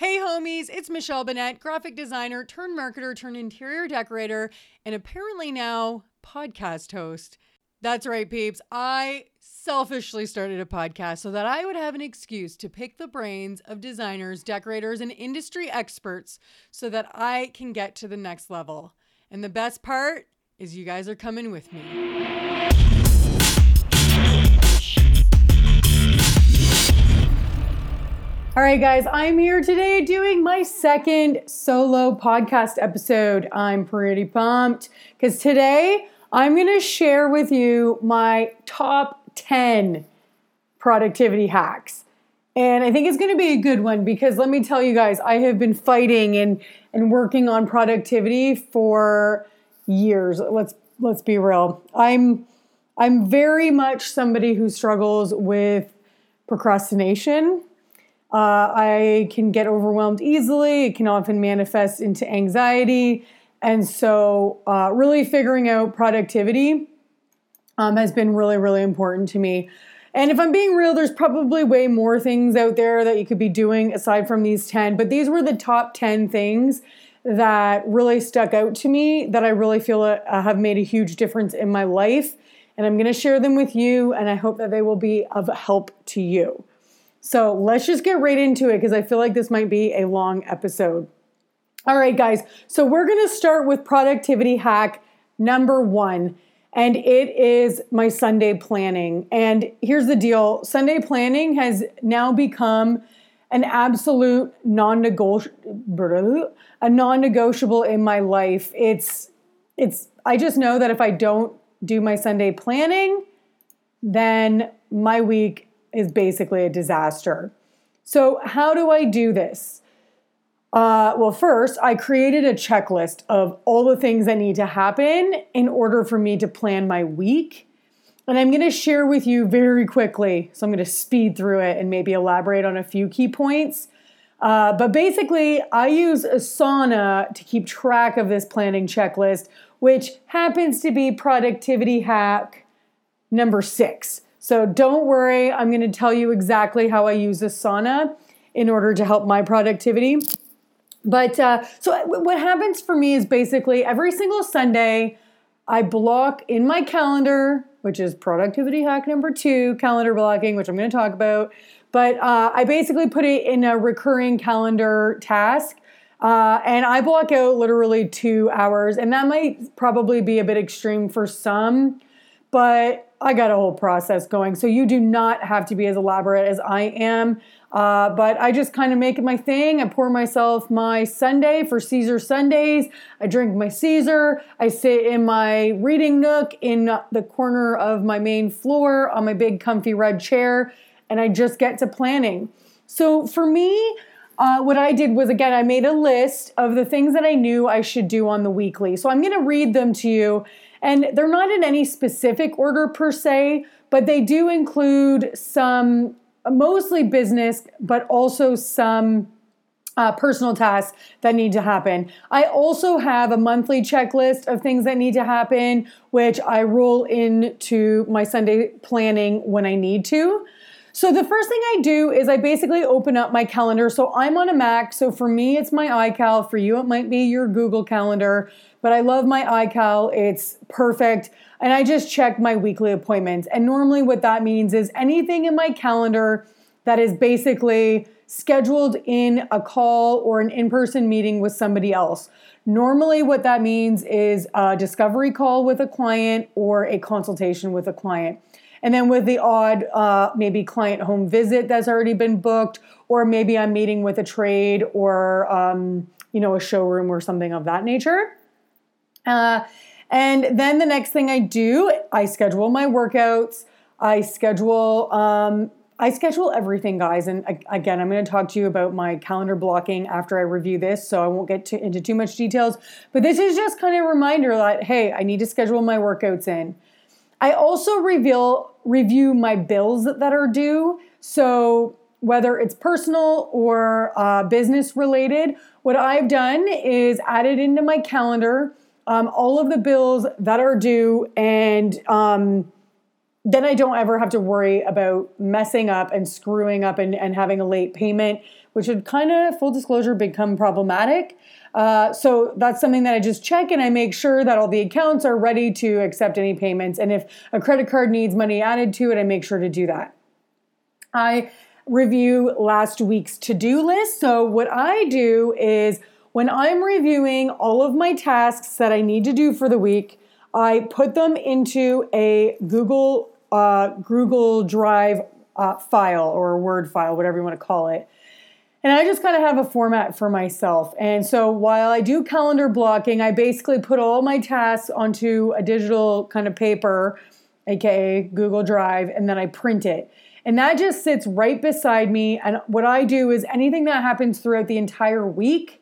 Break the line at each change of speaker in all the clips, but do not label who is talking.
Hey homies, it's Michelle Bennett, graphic designer, turn marketer, turn interior decorator, and apparently now podcast host. That's right, peeps. I selfishly started a podcast so that I would have an excuse to pick the brains of designers, decorators, and industry experts so that I can get to the next level. And the best part is you guys are coming with me. All right, guys, I'm here today doing my second solo podcast episode. I'm pretty pumped because today I'm going to share with you my top 10 productivity hacks. And I think it's going to be a good one because let me tell you guys, I have been fighting and, and working on productivity for years. Let's let's be real. I'm I'm very much somebody who struggles with procrastination uh, I can get overwhelmed easily. It can often manifest into anxiety. And so, uh, really figuring out productivity um, has been really, really important to me. And if I'm being real, there's probably way more things out there that you could be doing aside from these 10, but these were the top 10 things that really stuck out to me that I really feel uh, have made a huge difference in my life. And I'm going to share them with you, and I hope that they will be of help to you. So let's just get right into it because I feel like this might be a long episode. All right, guys. So we're going to start with productivity hack number one, and it is my Sunday planning. And here's the deal Sunday planning has now become an absolute non-negotiable a non-negotiable in my life. It's it's I just know that if I don't do my Sunday planning, then my week is basically a disaster. So, how do I do this? Uh, well, first, I created a checklist of all the things that need to happen in order for me to plan my week. And I'm going to share with you very quickly. So, I'm going to speed through it and maybe elaborate on a few key points. Uh, but basically, I use Asana to keep track of this planning checklist, which happens to be productivity hack number six. So don't worry, I'm going to tell you exactly how I use Asana in order to help my productivity. But uh, so what happens for me is basically every single Sunday, I block in my calendar, which is productivity hack number two, calendar blocking, which I'm going to talk about. But uh, I basically put it in a recurring calendar task. Uh, and I block out literally two hours, and that might probably be a bit extreme for some, but I got a whole process going. So you do not have to be as elaborate as I am. Uh, but I just kind of make it my thing. I pour myself my Sunday for Caesar Sundays. I drink my Caesar. I sit in my reading nook in the corner of my main floor on my big comfy red chair, and I just get to planning. So for me, uh, what I did was again, I made a list of the things that I knew I should do on the weekly. So I'm going to read them to you and they're not in any specific order per se, but they do include some mostly business, but also some uh, personal tasks that need to happen. I also have a monthly checklist of things that need to happen, which I roll into my Sunday planning when I need to. So the first thing I do is I basically open up my calendar. So I'm on a Mac. So for me, it's my iCal. For you, it might be your Google Calendar. But I love my iCal. It's perfect. And I just check my weekly appointments. And normally, what that means is anything in my calendar that is basically scheduled in a call or an in person meeting with somebody else. Normally, what that means is a discovery call with a client or a consultation with a client. And then with the odd, uh, maybe client home visit that's already been booked, or maybe I'm meeting with a trade or, um, you know, a showroom or something of that nature. Uh, and then the next thing I do, I schedule my workouts. I schedule um, I schedule everything, guys. And again, I'm going to talk to you about my calendar blocking after I review this, so I won't get to, into too much details. But this is just kind of a reminder that hey, I need to schedule my workouts in. I also reveal review my bills that are due. So whether it's personal or uh, business related, what I've done is added into my calendar um, all of the bills that are due and um, then I don't ever have to worry about messing up and screwing up and, and having a late payment, which would kind of, full disclosure, become problematic. Uh, so that's something that I just check and I make sure that all the accounts are ready to accept any payments. And if a credit card needs money added to it, I make sure to do that. I review last week's to do list. So, what I do is when I'm reviewing all of my tasks that I need to do for the week, I put them into a Google uh, Google Drive uh, file or a Word file, whatever you want to call it. And I just kind of have a format for myself. And so while I do calendar blocking, I basically put all my tasks onto a digital kind of paper, aka Google Drive, and then I print it. And that just sits right beside me. And what I do is anything that happens throughout the entire week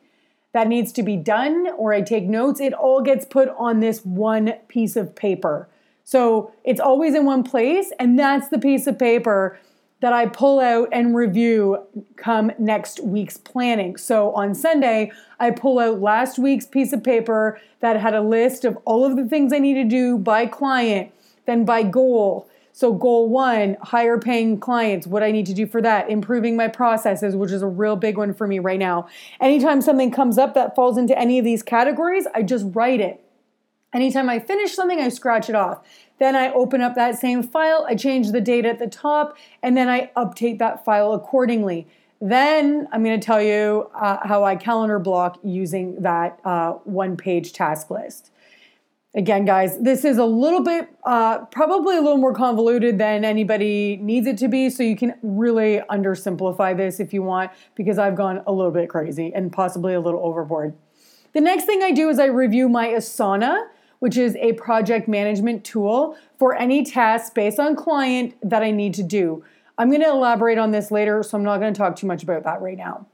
that needs to be done, or I take notes, it all gets put on this one piece of paper. So it's always in one place. And that's the piece of paper that I pull out and review come next week's planning. So on Sunday, I pull out last week's piece of paper that had a list of all of the things I need to do by client, then by goal. So, goal one, higher paying clients, what I need to do for that, improving my processes, which is a real big one for me right now. Anytime something comes up that falls into any of these categories, I just write it. Anytime I finish something, I scratch it off. Then I open up that same file, I change the date at the top, and then I update that file accordingly. Then I'm going to tell you uh, how I calendar block using that uh, one page task list. Again, guys, this is a little bit, uh, probably a little more convoluted than anybody needs it to be. So you can really undersimplify this if you want, because I've gone a little bit crazy and possibly a little overboard. The next thing I do is I review my Asana which is a project management tool for any tasks based on client that I need to do. I'm going to elaborate on this later, so I'm not going to talk too much about that right now.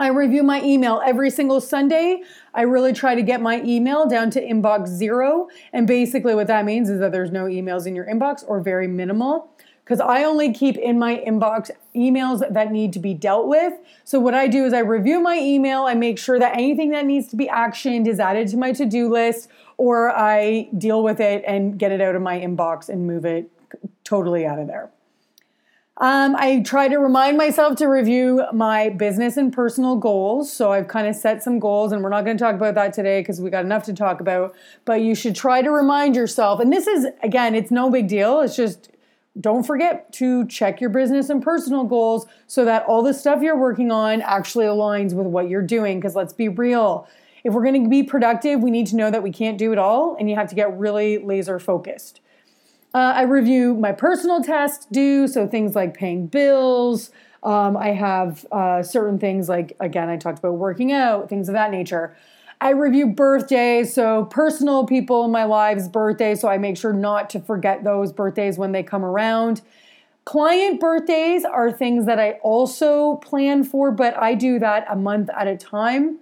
I review my email every single Sunday. I really try to get my email down to inbox zero. And basically, what that means is that there's no emails in your inbox or very minimal because I only keep in my inbox emails that need to be dealt with. So, what I do is I review my email, I make sure that anything that needs to be actioned is added to my to do list, or I deal with it and get it out of my inbox and move it totally out of there. Um, I try to remind myself to review my business and personal goals. So I've kind of set some goals, and we're not going to talk about that today because we got enough to talk about. But you should try to remind yourself, and this is, again, it's no big deal. It's just don't forget to check your business and personal goals so that all the stuff you're working on actually aligns with what you're doing. Because let's be real, if we're going to be productive, we need to know that we can't do it all and you have to get really laser focused. Uh, I review my personal tasks due, so things like paying bills. Um, I have uh, certain things like, again, I talked about working out, things of that nature. I review birthdays, so personal people in my lives' birthdays, so I make sure not to forget those birthdays when they come around. Client birthdays are things that I also plan for, but I do that a month at a time.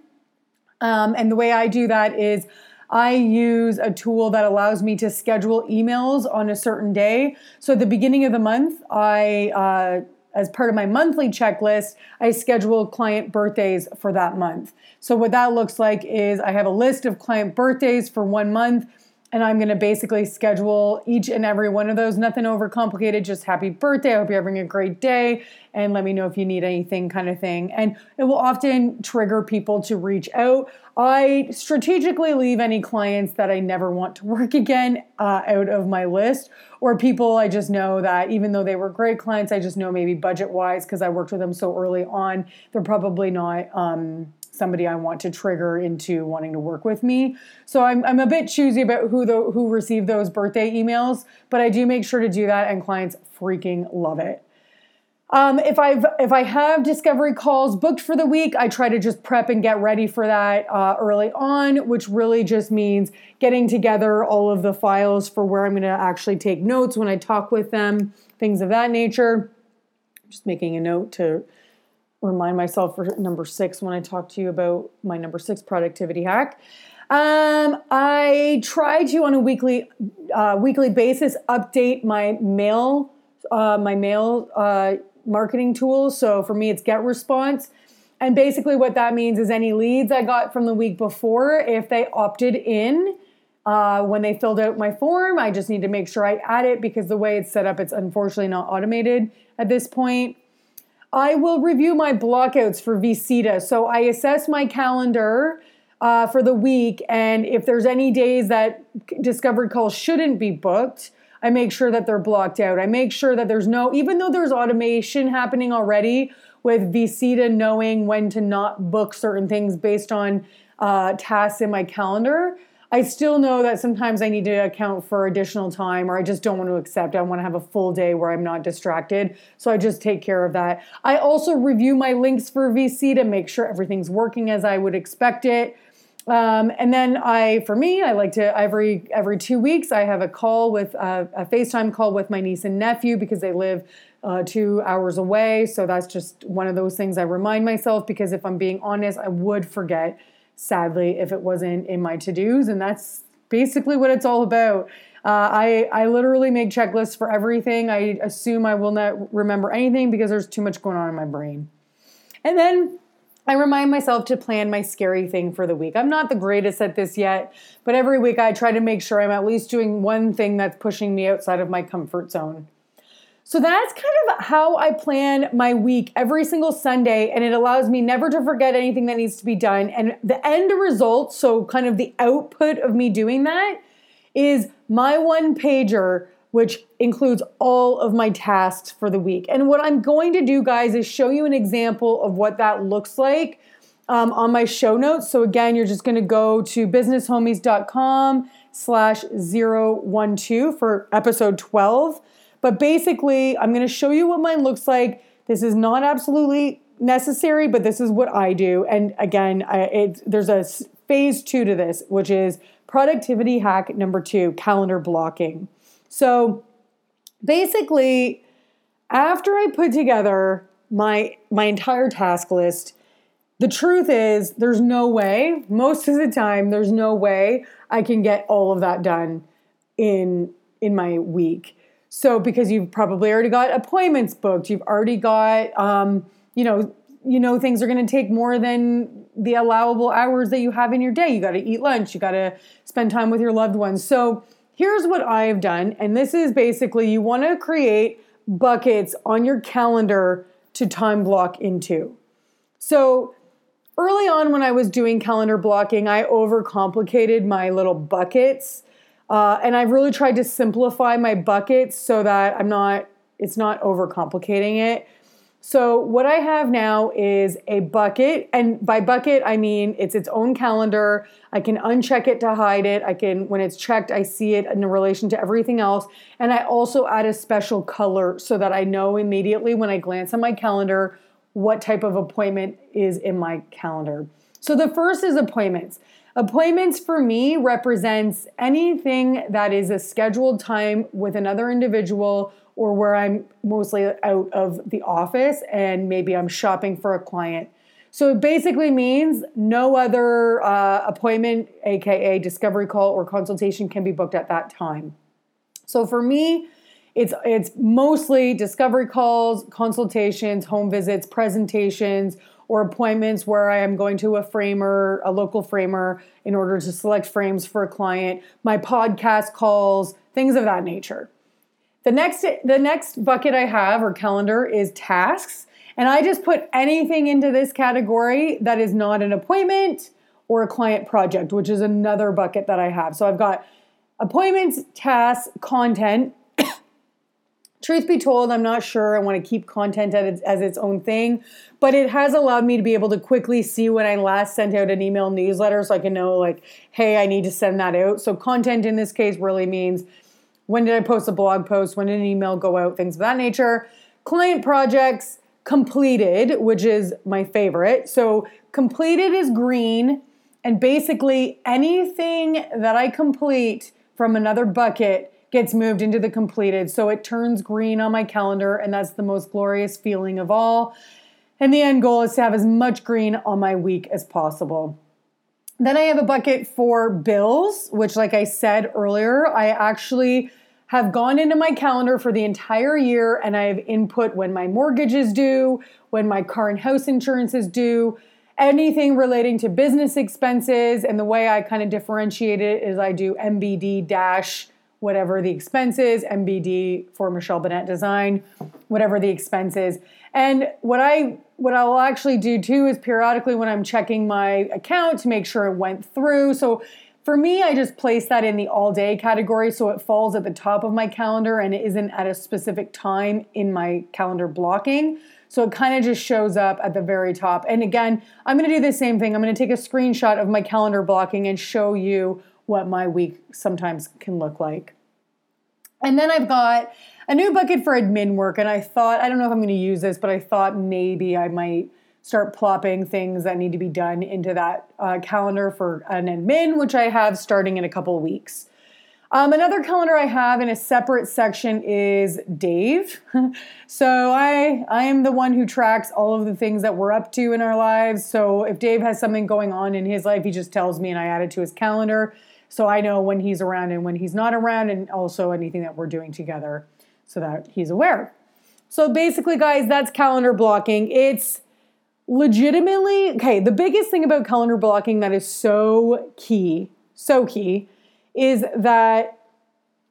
Um, and the way I do that is I use a tool that allows me to schedule emails on a certain day. So at the beginning of the month, I uh, as part of my monthly checklist, I schedule client birthdays for that month. So, what that looks like is I have a list of client birthdays for one month, and I'm gonna basically schedule each and every one of those. Nothing overcomplicated, just happy birthday. I hope you're having a great day, and let me know if you need anything, kind of thing. And it will often trigger people to reach out. I strategically leave any clients that I never want to work again uh, out of my list, or people I just know that even though they were great clients, I just know maybe budget wise because I worked with them so early on, they're probably not. Um, somebody I want to trigger into wanting to work with me. So I'm, I'm a bit choosy about who the, who receive those birthday emails, but I do make sure to do that, and clients freaking love it. Um, if I've if I have discovery calls booked for the week, I try to just prep and get ready for that uh, early on, which really just means getting together all of the files for where I'm going to actually take notes when I talk with them, things of that nature. Just making a note to remind myself for number six when I talk to you about my number six productivity hack. Um, I try to on a weekly uh, weekly basis update my mail uh, my mail uh, marketing tools. So for me, it's GetResponse. And basically, what that means is any leads I got from the week before, if they opted in uh, when they filled out my form. I just need to make sure I add it because the way it's set up, it's unfortunately not automated at this point. I will review my blockouts for VCita. So I assess my calendar uh, for the week, and if there's any days that discovery calls shouldn't be booked, I make sure that they're blocked out. I make sure that there's no, even though there's automation happening already with VCita knowing when to not book certain things based on uh, tasks in my calendar. I still know that sometimes I need to account for additional time or I just don't want to accept. I want to have a full day where I'm not distracted. So I just take care of that. I also review my links for VCita make sure everything's working as I would expect it. Um, and then I, for me, I like to every every two weeks I have a call with uh, a FaceTime call with my niece and nephew because they live uh, two hours away. So that's just one of those things I remind myself because if I'm being honest, I would forget sadly, if it wasn't in my to dos. And that's basically what it's all about. Uh, I, I literally make checklists for everything. I assume I will not remember anything because there's too much going on in my brain. And then I remind myself to plan my scary thing for the week. I'm not the greatest at this yet, but every week I try to make sure I'm at least doing one thing that's pushing me outside of my comfort zone. So that's kind of how I plan my week every single Sunday, and it allows me never to forget anything that needs to be done. And the end result, so kind of the output of me doing that, is my one pager, which includes all of my tasks for the week. And what I'm going to do, guys, is show you an example of what that looks like um, on my show notes. So again, you're just going to go to businesshomies.com slash 012 for episode 12 but basically, I'm going to show you what mine looks like. This is not absolutely necessary, but this is what I do. And again, I, it, there's a phase two to this, which is productivity hack number two calendar blocking. So basically, after I put together my my entire task list, the truth is there's no way, most of the time, there's no way I can get all of that done in in my week. So because you've probably already got appointments booked, you've already got, um, you know, you know things are going to take more than the allowable hours that you have in your day. You got to eat lunch, you got to spend time with your loved ones. So here's what I've done, and this is basically you want to create buckets on your calendar to time block into. So early on when I was doing calendar blocking, I overcomplicated my little buckets uh, and I've really tried to simplify my buckets so that I'm not, it's not overcomplicating it. So what I have now is a bucket, and by bucket I mean it's its own calendar. I can uncheck it to hide it. I can, when it's checked, I see it in relation to everything else. And I also add a special color so that I know immediately when I glance at my calendar what type of appointment is in my calendar. So the first is appointments. Appointments for me represents anything that is a scheduled time with another individual or where I'm mostly out of the office and maybe I'm shopping for a client. So it basically means no other uh, appointment, aka discovery call or consultation, can be booked at that time. So for me, it's it's mostly discovery calls, consultations, home visits, presentations, or appointments where I am going to a framer, a local framer, in order to select frames for a client, my podcast calls, things of that nature. The next the next bucket I have or calendar is tasks, and I just put anything into this category that is not an appointment or a client project, which is another bucket that I have. So I've got appointments, tasks, content, truth be told, I'm not sure. I want to keep content as its, own thing, but it has allowed me to be able to quickly see when I last sent out an email newsletter so I can know, like, hey, I need to send that out. So, content in this case really means when did I post a blog post, when did an email go out, things of that nature. Client projects completed, which is my favorite. So, completed is green, and basically anything that I complete from another bucket gets moved into the completed. So it turns green on my calendar, and that's the most glorious feeling of all. And the end goal is to have as much green on my week as possible. Then I have a bucket for bills, which, like I said earlier, I actually have gone into my calendar for the entire year and I have input when my mortgage is due, when my car and house insurance is due, anything relating to business expenses. And the way I kind of differentiate it is I do MBD dash whatever the expenses, MBD for Michelle Bennett Design, whatever the expenses. And what I what I'll actually do too is periodically when I'm checking my account to make sure it went through. So for me, I just place that in the all day category so it falls at the top of my calendar and it isn't at a specific time in my calendar blocking. So it kind of just shows up at the very top. And again, I'm going to do the same thing. I'm going to take a screenshot of my calendar blocking and show you what my week sometimes can look like. And then I've got a new bucket for admin work. And I thought, I don't know if I'm going to use this, but I thought maybe I might start plopping things that need to be done into that uh, calendar for an admin, which I have starting in a couple weeks. Um, another calendar I have in a separate section is Dave. so I I am the one who tracks all of the things that we're up to in our lives. So if Dave has something going on in his life, he just tells me and I add it to his calendar. So I know when he's around and when he's not around, and also anything that we're doing together so that he's aware. So basically, guys, that's calendar blocking. It's legitimately okay. The biggest thing about calendar blocking that is so key, so key is that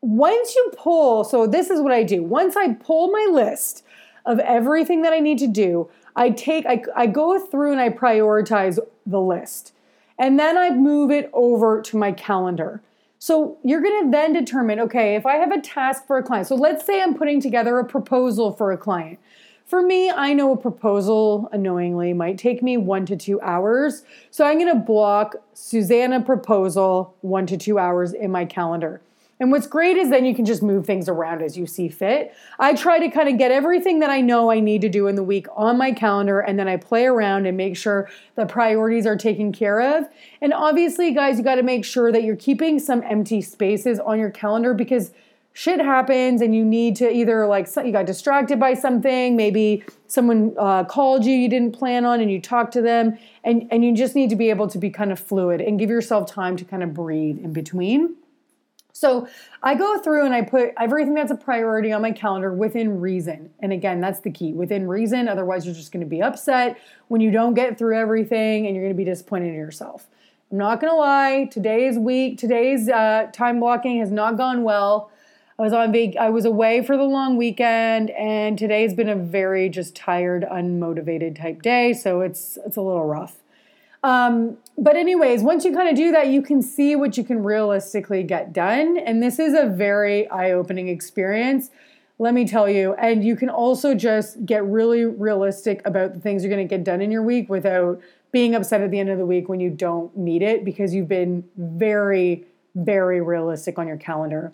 once you pull, so this is what I do. Once I pull my list of everything that I need to do, I take, I, I go through and I prioritize the list. And then I move it over to my calendar. So you're going to then determine okay, if I have a task for a client, so let's say I'm putting together a proposal for a client. For me, I know a proposal, annoyingly, might take me one to two hours. So I'm going to block Susanna proposal one to two hours in my calendar. And what's great is then you can just move things around as you see fit. I try to kind of get everything that I know I need to do in the week on my calendar and then I play around and make sure the priorities are taken care of. And obviously, guys, you got to make sure that you're keeping some empty spaces on your calendar because shit happens and you need to either like you got distracted by something maybe someone uh, called you you didn't plan on and you talked to them and and you just need to be able to be kind of fluid and give yourself time to kind of breathe in between so I go through and I put everything that's a priority on my calendar within reason. And again, that's the key within reason. Otherwise, you're just going to be upset when you don't get through everything and you're going to be disappointed in yourself. I'm not going to lie. Today's week, today's uh, time blocking has not gone well. I was on vac- I was away for the long weekend, and today's been a very just tired, unmotivated type day. So it's it's a little rough. Um, but anyways, once you kind of do that, you can see what you can realistically get done, and this is a very eye-opening experience. Let me tell you, and you can also just get really realistic about the things you're going to get done in your week without being upset at the end of the week when you don't meet it because you've been very, very realistic on your calendar.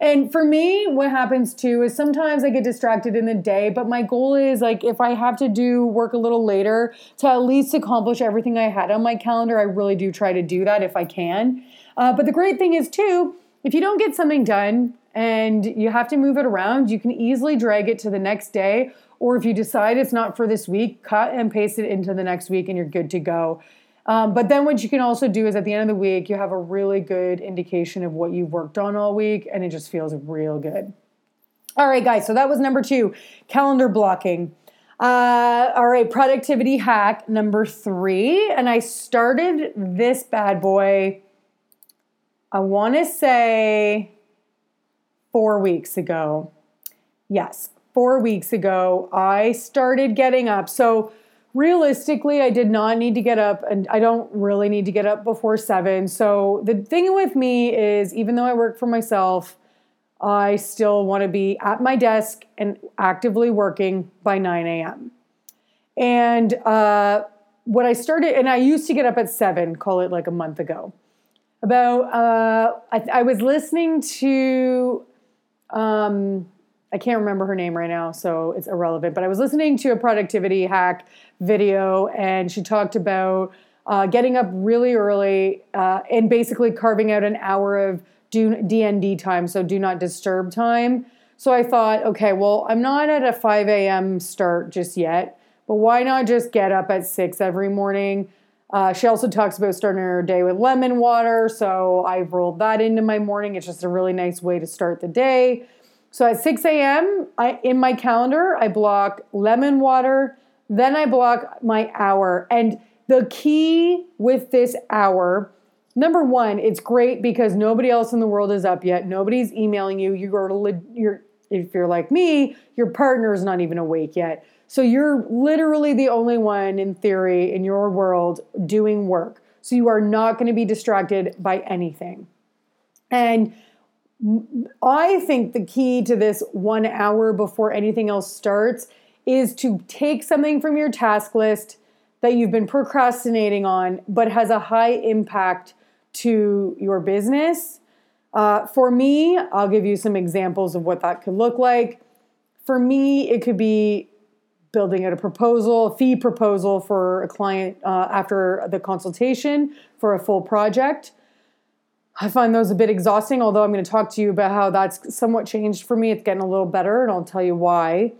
And for me, what happens too is sometimes I get distracted in the day, but my goal is like if I have to do work a little later to at least accomplish everything I had on my calendar, I really do try to do that if I can. Uh, but the great thing is too, if you don't get something done and you have to move it around, you can easily drag it to the next day. Or if you decide it's not for this week, cut and paste it into the next week and you're good to go. Um, but then what you can also do is at the end of the week, you have a really good indication of what you've worked on all week, and it just feels real good. All right, guys, so that was number two calendar blocking. Uh, all right, productivity hack number three. And I started this bad boy, I want to say four weeks ago. Yes, four weeks ago, I started getting up. So, realistically, I did not need to get up, and I don't really need to get up before seven. So the thing with me is, even though I work for myself, I still want to be at my desk and actively working by 9 a.m. And uh, what I started, and I used to get up at seven, call it like a month ago. About, uh, I, I was listening to, um, I can't remember her name right now, so it's irrelevant. But I was listening to a productivity hack video, and she talked about uh, getting up really early uh, and basically carving out an hour of do, DND time, so do not disturb time. So I thought, okay, well, I'm not at a 5 a.m. start just yet, but why not just get up at 6 every morning? Uh, she also talks about starting her day with lemon water, so I've rolled that into my morning. It's just a really nice way to start the day. So at 6 a.m., I, in my calendar, I block lemon water, then I block my hour. And The key with this hour, number one, it's great because nobody else in the world is up yet. Nobody's emailing you. You're, you're if you're like me, your partner is not even awake yet. So you're literally the only one in theory in your world doing work. So you are not going to be distracted by anything. And I think the key to this one hour before anything else starts is to take something from your task list that you've been procrastinating on, but has a high impact to your business. Uh, for me, I'll give you some examples of what that could look like. For me, it could be building out a proposal, a fee proposal for a client uh, after the consultation for a full project. I find those a bit exhausting, although I'm going to talk to you about how that's somewhat changed for me. It's getting a little better, and I'll tell you why.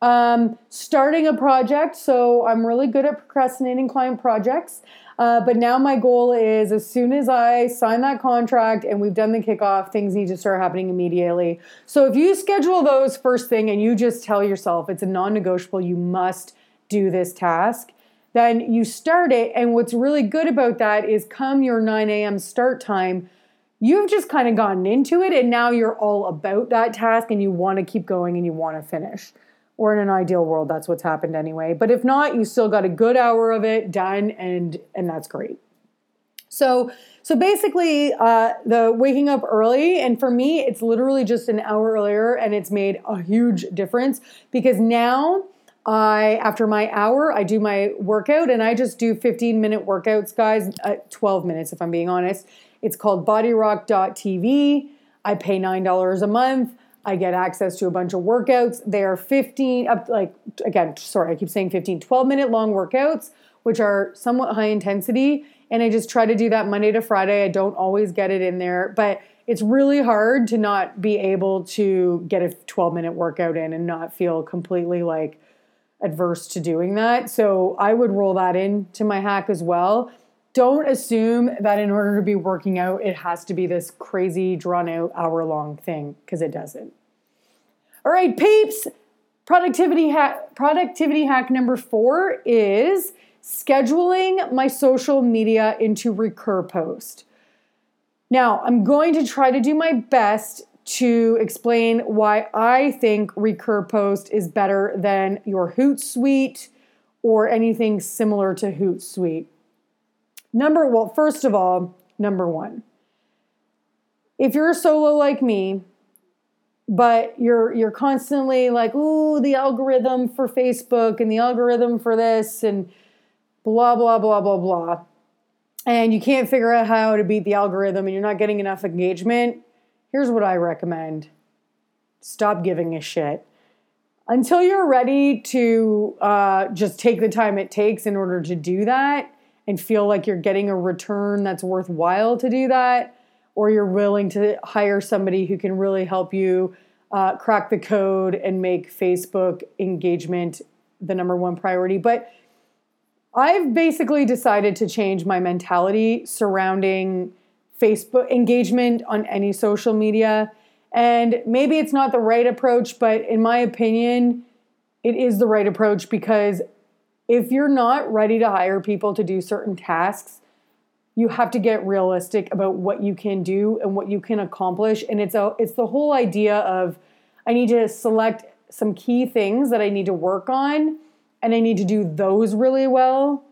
Um, starting a project, so I'm really good at procrastinating client projects. Uh, but now my goal is as soon as I sign that contract and we've done the kickoff, things need to start happening immediately. So if you schedule those first thing and you just tell yourself it's a non negotiable, you must do this task, then you start it. And what's really good about that is come your 9 a.m. start time, you've just kind of gotten into it and now you're all about that task and you want to keep going and you want to finish. Or in an ideal world that's what's happened anyway. But if not you still got a good hour of it done and and that's great. So so basically uh, the waking up early and for me it's literally just an hour earlier and it's made a huge difference because now I after my hour I do my workout and I just do 15 minute workouts guys uh, 12 minutes if I'm being honest it's called bodyrock.tv I pay $9 a month I get access to a bunch of workouts. They are 15, up like, again, sorry, I keep saying 15, 12 minute long workouts, which are somewhat high intensity. And I just try to do that Monday to Friday. I don't always get it in there, but it's really hard to not be able to get a 12 minute workout in and not feel completely like adverse to doing that. So I would roll that into my hack as well. Don't assume that in order to be working out, it has to be this crazy, drawn out, hour long thing because it doesn't. All right, peeps. Productivity hack productivity hack number 4 is scheduling my social media into RecurPost. Now, I'm going to try to do my best to explain why I think RecurPost is better than your Hootsuite or anything similar to Hootsuite. Number well, first of all, number 1. If you're a solo like me, but you're you're constantly like, "Ooh, the algorithm for Facebook and the algorithm for this and blah blah blah blah blah." And you can't figure out how to beat the algorithm and you're not getting enough engagement. Here's what I recommend. Stop giving a shit. Until you're ready to uh, just take the time it takes in order to do that and feel like you're getting a return that's worthwhile to do that, or you're willing to hire somebody who can really help you uh, crack the code and make Facebook engagement the number one priority. But I've basically decided to change my mentality surrounding Facebook engagement on any social media. And maybe it's not the right approach, but in my opinion, it is the right approach because if you're not ready to hire people to do certain tasks, you have to get realistic about what you can do and what you can accomplish. And it's a it's the whole idea of i need to select some key things that i need to work on and i need to do those really well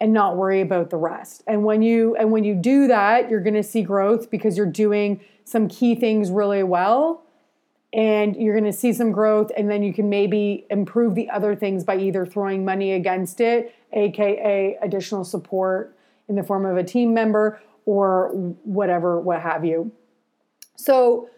and not worry about the rest. And when you and when you do that you're going to see growth because you're doing some key things really well and you're going to see some growth and then you can maybe improve the other things by either throwing money against it aka additional support in the form of a team member or whatever, what have you. So,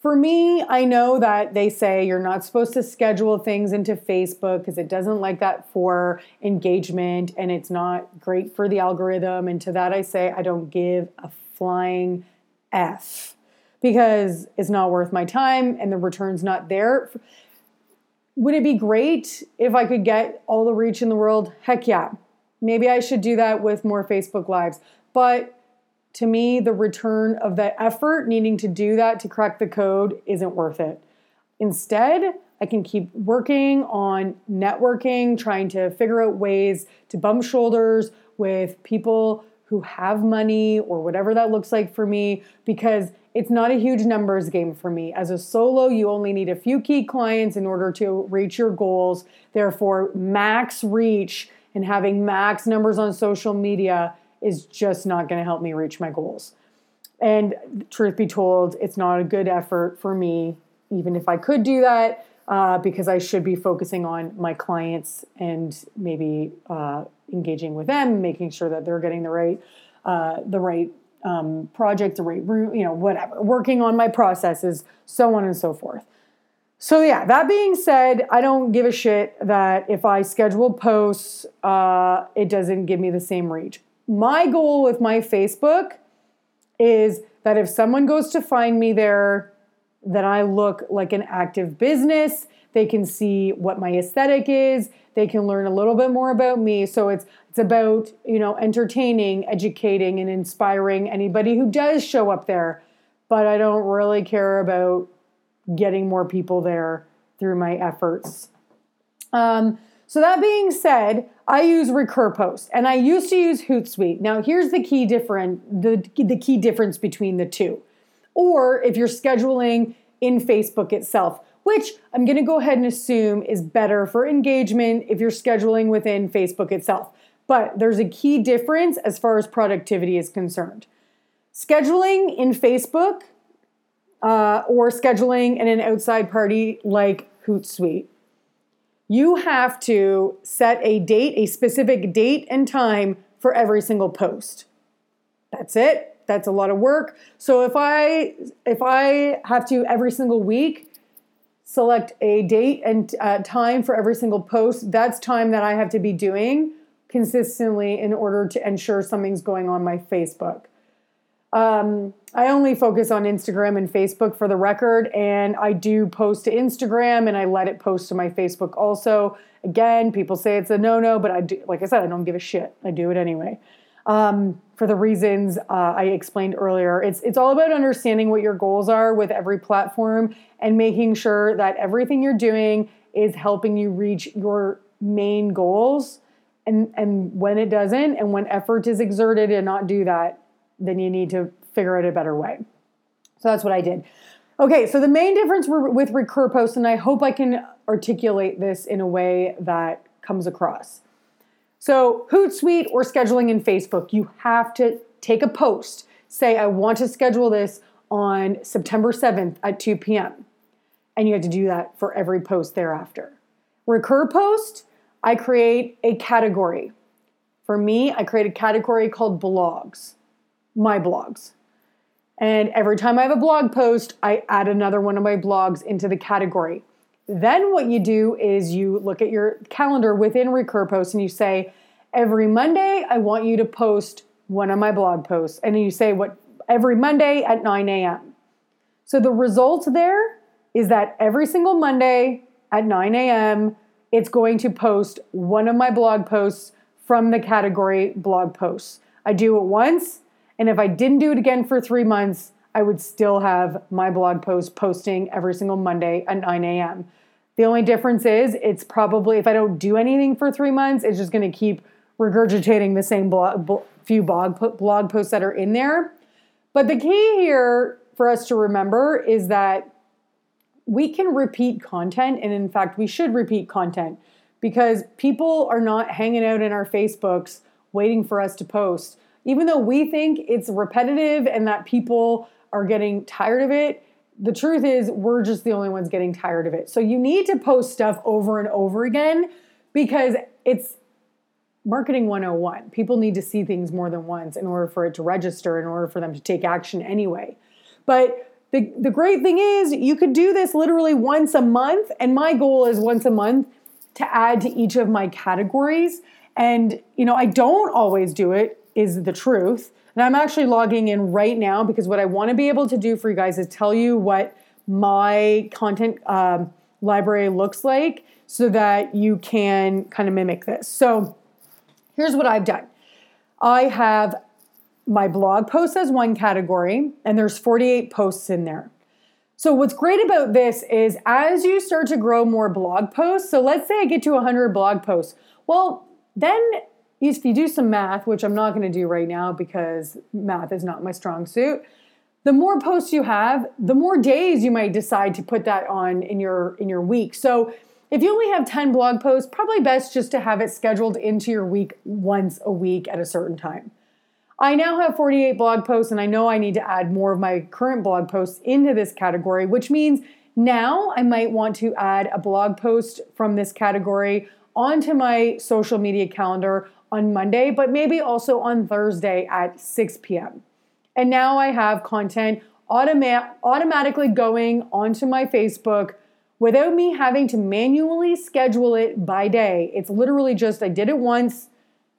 for me, I know that they say you're not supposed to schedule things into Facebook because it doesn't like that for engagement and it's not great for the algorithm. And to that, I say I don't give a flying F because it's not worth my time and the return's not there. Would it be great if I could get all the reach in the world? Heck yeah. Maybe I should do that with more Facebook Lives. But to me, the return of that effort needing to do that to crack the code isn't worth it. Instead, I can keep working on networking, trying to figure out ways to bump shoulders with people who have money or whatever that looks like for me because it's not a huge numbers game for me. As a solo, you only need a few key clients in order to reach your goals. Therefore, max reach and having max numbers on social media is just not going to help me reach my goals. And truth be told, it's not a good effort for me, even if I could do that, uh, because I should be focusing on my clients and maybe uh, engaging with them, making sure that they're getting the right, uh, the right um, project, you know, whatever, working on my processes, so on and so forth. So yeah, that being said, I don't give a shit that if I schedule posts, uh, it doesn't give me the same reach. My goal with my Facebook is that if someone goes to find me there, that I look like an active business. They can see what my aesthetic is. They can learn a little bit more about me. So it's it's about, you know, entertaining, educating and inspiring anybody who does show up there. But I don't really care about getting more people there through my efforts. Um, so that being said, I use RecurPost and I used to use Hootsuite. Now here's the key different the, the key difference between the two. Or if you're scheduling in Facebook itself, which I'm going to go ahead and assume is better for engagement if you're scheduling within Facebook itself. But there's a key difference as far as productivity is concerned. Scheduling in Facebook uh, or scheduling in an outside party like Hootsuite you have to set a date, a specific date and time for every single post. That's it. That's a lot of work. So if I if I have to every single week select a date and uh, time for every single post, that's time that I have to be doing consistently in order to ensure something's going on my Facebook. Um, I only focus on Instagram and Facebook for the record, and I do post to Instagram and I let it post to my Facebook also. Again, people say it's a no no, but I do, like I said, I don't give a shit. I do it anyway. Um, for the reasons uh, I explained earlier, it's it's all about understanding what your goals are with every platform and making sure that everything you're doing is helping you reach your main goals. And and when it doesn't, and when effort is exerted and not do that, then you need to figure out a better way. So that's what I did. Okay, so the main difference with recur posts, and I hope I can articulate this in a way that comes across. So, Hootsuite or scheduling in Facebook, you have to take a post, say, I want to schedule this on September 7th at 2 p.m. And you have to do that for every post thereafter. RecurPost, I create a category. For me, I create a category called blogs my blogs. And every time I have a blog post, I add another one of my blogs into the category. Then what you do is you look at your calendar within RecurPost and you say, every Monday, I want you to post one of my blog posts. And you say what every Monday at 9 a.m. So the result there is that every single Monday at 9 a.m., it's going to post one of my blog posts from the category blog posts. I do it once, and if I didn't do it again for three months, I would still have my blog post posting every single Monday at 9 a.m. The only difference is it's probably, if I don't do anything for three months, it's just going to keep regurgitating the same blog, few blog, blog posts that are in there. But the key here for us to remember is that we can repeat content. And in fact, we should repeat content because people are not hanging out in our Facebooks waiting for us to post even though we think it's repetitive and that people are getting tired of it, the truth is we're just the only ones getting tired of it. So you need to post stuff over and over again because it's marketing 101. People need to see things more than once in order for it to register, in order for them to take action anyway. But the, the great thing is you could do this literally once a month. And my goal is once a month to add to each of my categories. And, you know, I don't always do it is the truth. And I'm actually logging in right now because what I want to be able to do for you guys is tell you what my content um, library looks like so that you can kind of mimic this. So here's what I've done I have my blog posts as one category, and there's 48 posts in there. So, what's great about this is as you start to grow more blog posts, so let's say I get to 100 blog posts, well, then if you do some math, which I'm not going to do right now because math is not my strong suit, the more posts you have, the more days you might decide to put that on in your in your week. So if you only have 10 blog posts, probably best just to have it scheduled into your week once a week at a certain time. I now have 48 blog posts and I know I need to add more of my current blog posts into this category, which means now I might want to add a blog post from this category onto my social media calendar on Monday, but maybe also on Thursday at 6 p.m. And now I have content automa- automatically going onto my Facebook without me having to manually schedule it by day. It's literally just I did it once.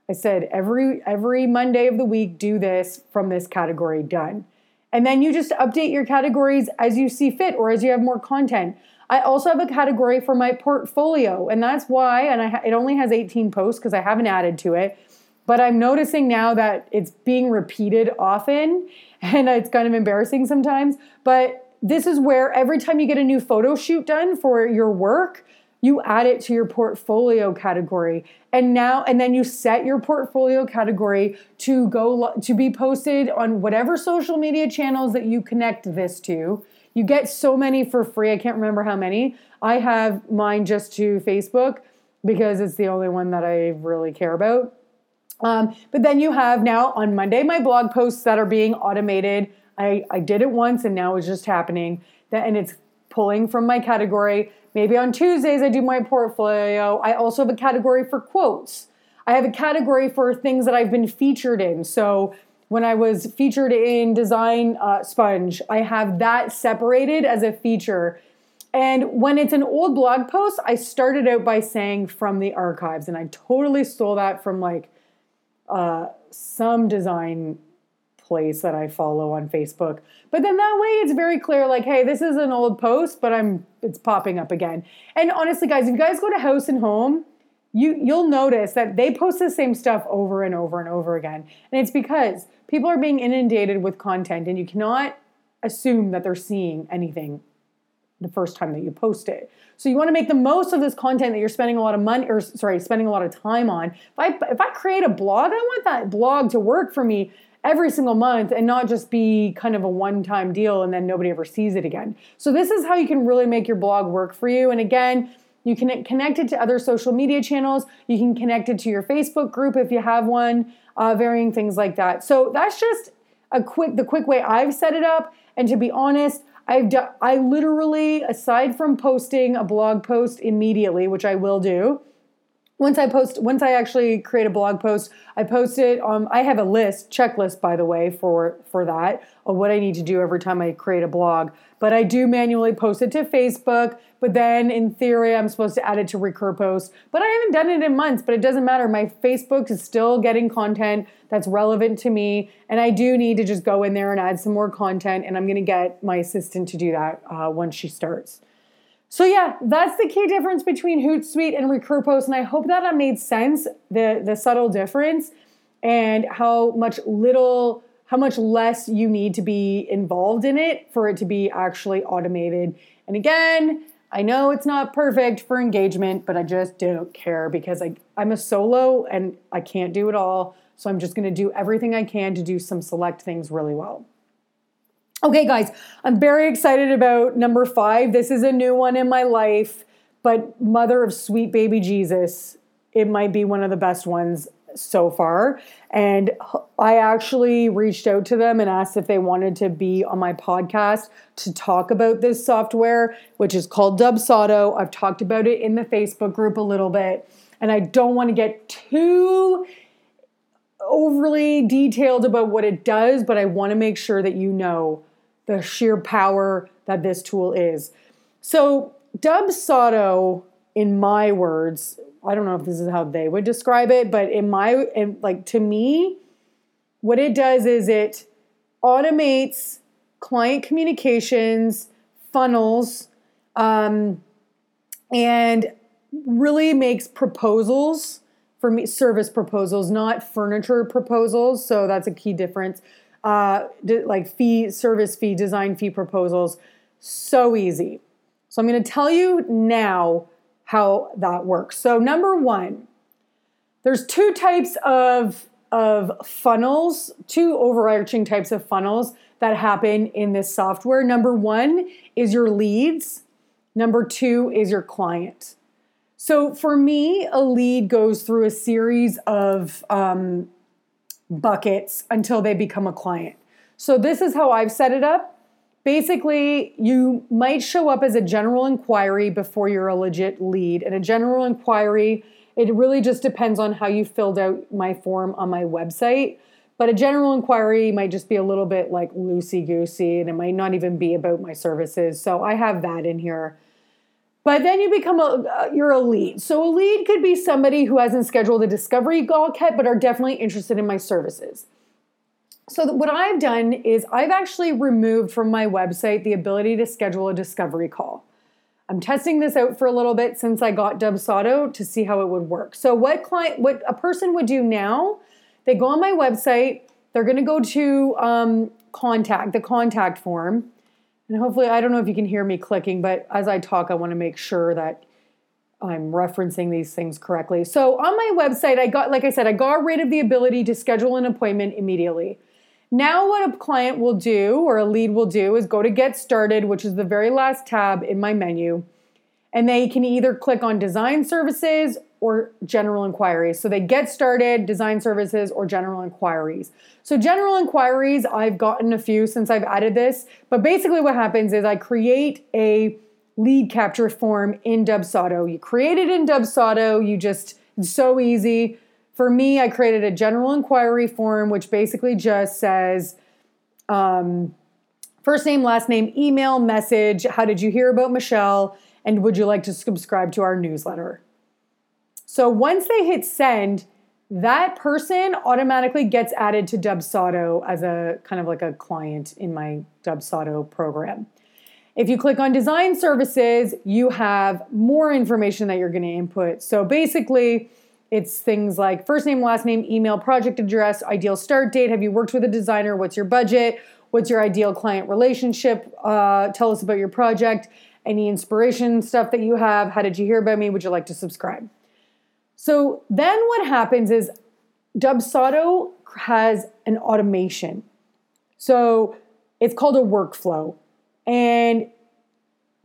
I said every every Monday of the week do this from this category done. And then you just update your categories as you see fit or as you have more content. I also have a category for my portfolio, and that's why and I, it only has 18 posts because I haven't added to it. But I'm noticing now that it's being repeated often and it's kind of embarrassing sometimes. But this is where every time you get a new photo shoot done for your work, you add it to your portfolio category and now and then you set your portfolio category to go to be posted on whatever social media channels that you connect this to you get so many for free i can't remember how many i have mine just to facebook because it's the only one that i really care about um, but then you have now on monday my blog posts that are being automated I, I did it once and now it's just happening. That, and it's pulling from my category. Maybe on Tuesdays I do my portfolio. I also have a category for quotes. I have a category for things that I've been featured in. So when I was featured in Design uh, Sponge, I have that separated as a feature. And when it's an old blog post, I started out by saying from the archives, and I totally stole that from like uh, some design place that I follow on Facebook. But then that way it's very clear like hey, this is an old post, but I'm it's popping up again. And honestly guys, if you guys go to House and Home, you you'll notice that they post the same stuff over and over and over again. And it's because people are being inundated with content and you cannot assume that they're seeing anything the first time that you post it. So you want to make the most of this content that you're spending a lot of money or sorry, spending a lot of time on. If I if I create a blog, I want that blog to work for me every single month and not just be kind of a one time deal and then nobody ever sees it again. So, this is how you can really make your blog work for you. And again, you can connect it to other social media channels. You can connect it to your Facebook group if you have one, uh, varying things like that. So that's just a quick, the quick way I've set it up. And to be honest, I've done, I literally, aside from posting a blog post immediately, which I will do, once I post, once I actually create a blog post, I post it. Um, I have a list, checklist, by the way, for for that of what I need to do every time I create a blog. But I do manually post it to Facebook. But then, in theory, I'm supposed to add it to RecurPost. But I haven't done it in months. But it doesn't matter. My Facebook is still getting content that's relevant to me, and I do need to just go in there and add some more content. And I'm going to get my assistant to do that uh, once she starts. So yeah, that's the key difference between Hootsuite and RecurPost, and I hope that that made sense. The the subtle difference and how much little, how much less you need to be involved in it for it to be actually automated. And again, I know it's not perfect for engagement, but I just don't care because I I'm a solo and I can't do it all. So I'm just going to do everything I can to do some select things really well. Okay, guys, I'm very excited about number five. This is a new one in my life, but Mother of Sweet Baby Jesus, it might be one of the best ones so far. And I actually reached out to them and asked if they wanted to be on my podcast to talk about this software, which is called Dubsado. I've talked about it in the Facebook group a little bit, and I don't want to get too overly detailed about what it does, but I want to make sure that you know the sheer power that this tool is. So, Dubsado, in my words, I don't know if this is how they would describe it, but in my, in, like to me, what it does is it automates client communications, funnels, um, and really makes proposals for me, service proposals, not furniture proposals. So that's a key difference uh, like fee, service fee, design fee proposals. So easy. So I'm going to tell you now how that works. So, number one, there's two types of of funnels, two overarching types of funnels that happen in this software. Number one is your leads. Number two is your client. So for me, a lead goes through a series of um, buckets until they become a client. So this is how I've set it up. Basically, you might show up as a general inquiry before you're a legit lead. And a general inquiry, it really just depends on how you filled out my form on my website. But a general inquiry might just be a little bit like loosey goosey and it might not even be about my services. So I have that in here. But then you become a uh, you're a lead. So a lead could be somebody who hasn't scheduled a discovery call yet, but are definitely interested in my services. So what I've done is I've actually removed from my website the ability to schedule a discovery call. I'm testing this out for a little bit since I got Dubsado to see how it would work. So what client, what a person would do now, they go on my website, they're going to go to um, contact the contact form, and hopefully I don't know if you can hear me clicking, but as I talk, I want to make sure that I'm referencing these things correctly. So on my website, I got, like I said, I got rid of the ability to schedule an appointment immediately. Now, what a client will do or a lead will do is go to Get Started, which is the very last tab in my menu, and they can either click on Design Services or General Inquiries. So they get started, Design Services, or General Inquiries. So, General Inquiries, I've gotten a few since I've added this, but basically, what happens is I create a lead capture form in Dubsado. You create it in Dubsado, you just, it's so easy for me, I created a general inquiry form, which basically just says um, first name, last name, email, message. How did you hear about Michelle? And would you like to subscribe to our newsletter? So once they hit send, that person automatically gets added to Dubsado as a kind of like a client in my Dubsado program. If you click on design services, you have more information that you're going to input. So basically, it's things like first name, last name, email, project address, ideal start date. Have you worked with a designer? What's your budget? What's your ideal client relationship? Uh, tell us about your project. Any inspiration stuff that you have? How did you hear about me? Would you like to subscribe? So then what happens is Dubsado has an automation. So it's called a workflow. And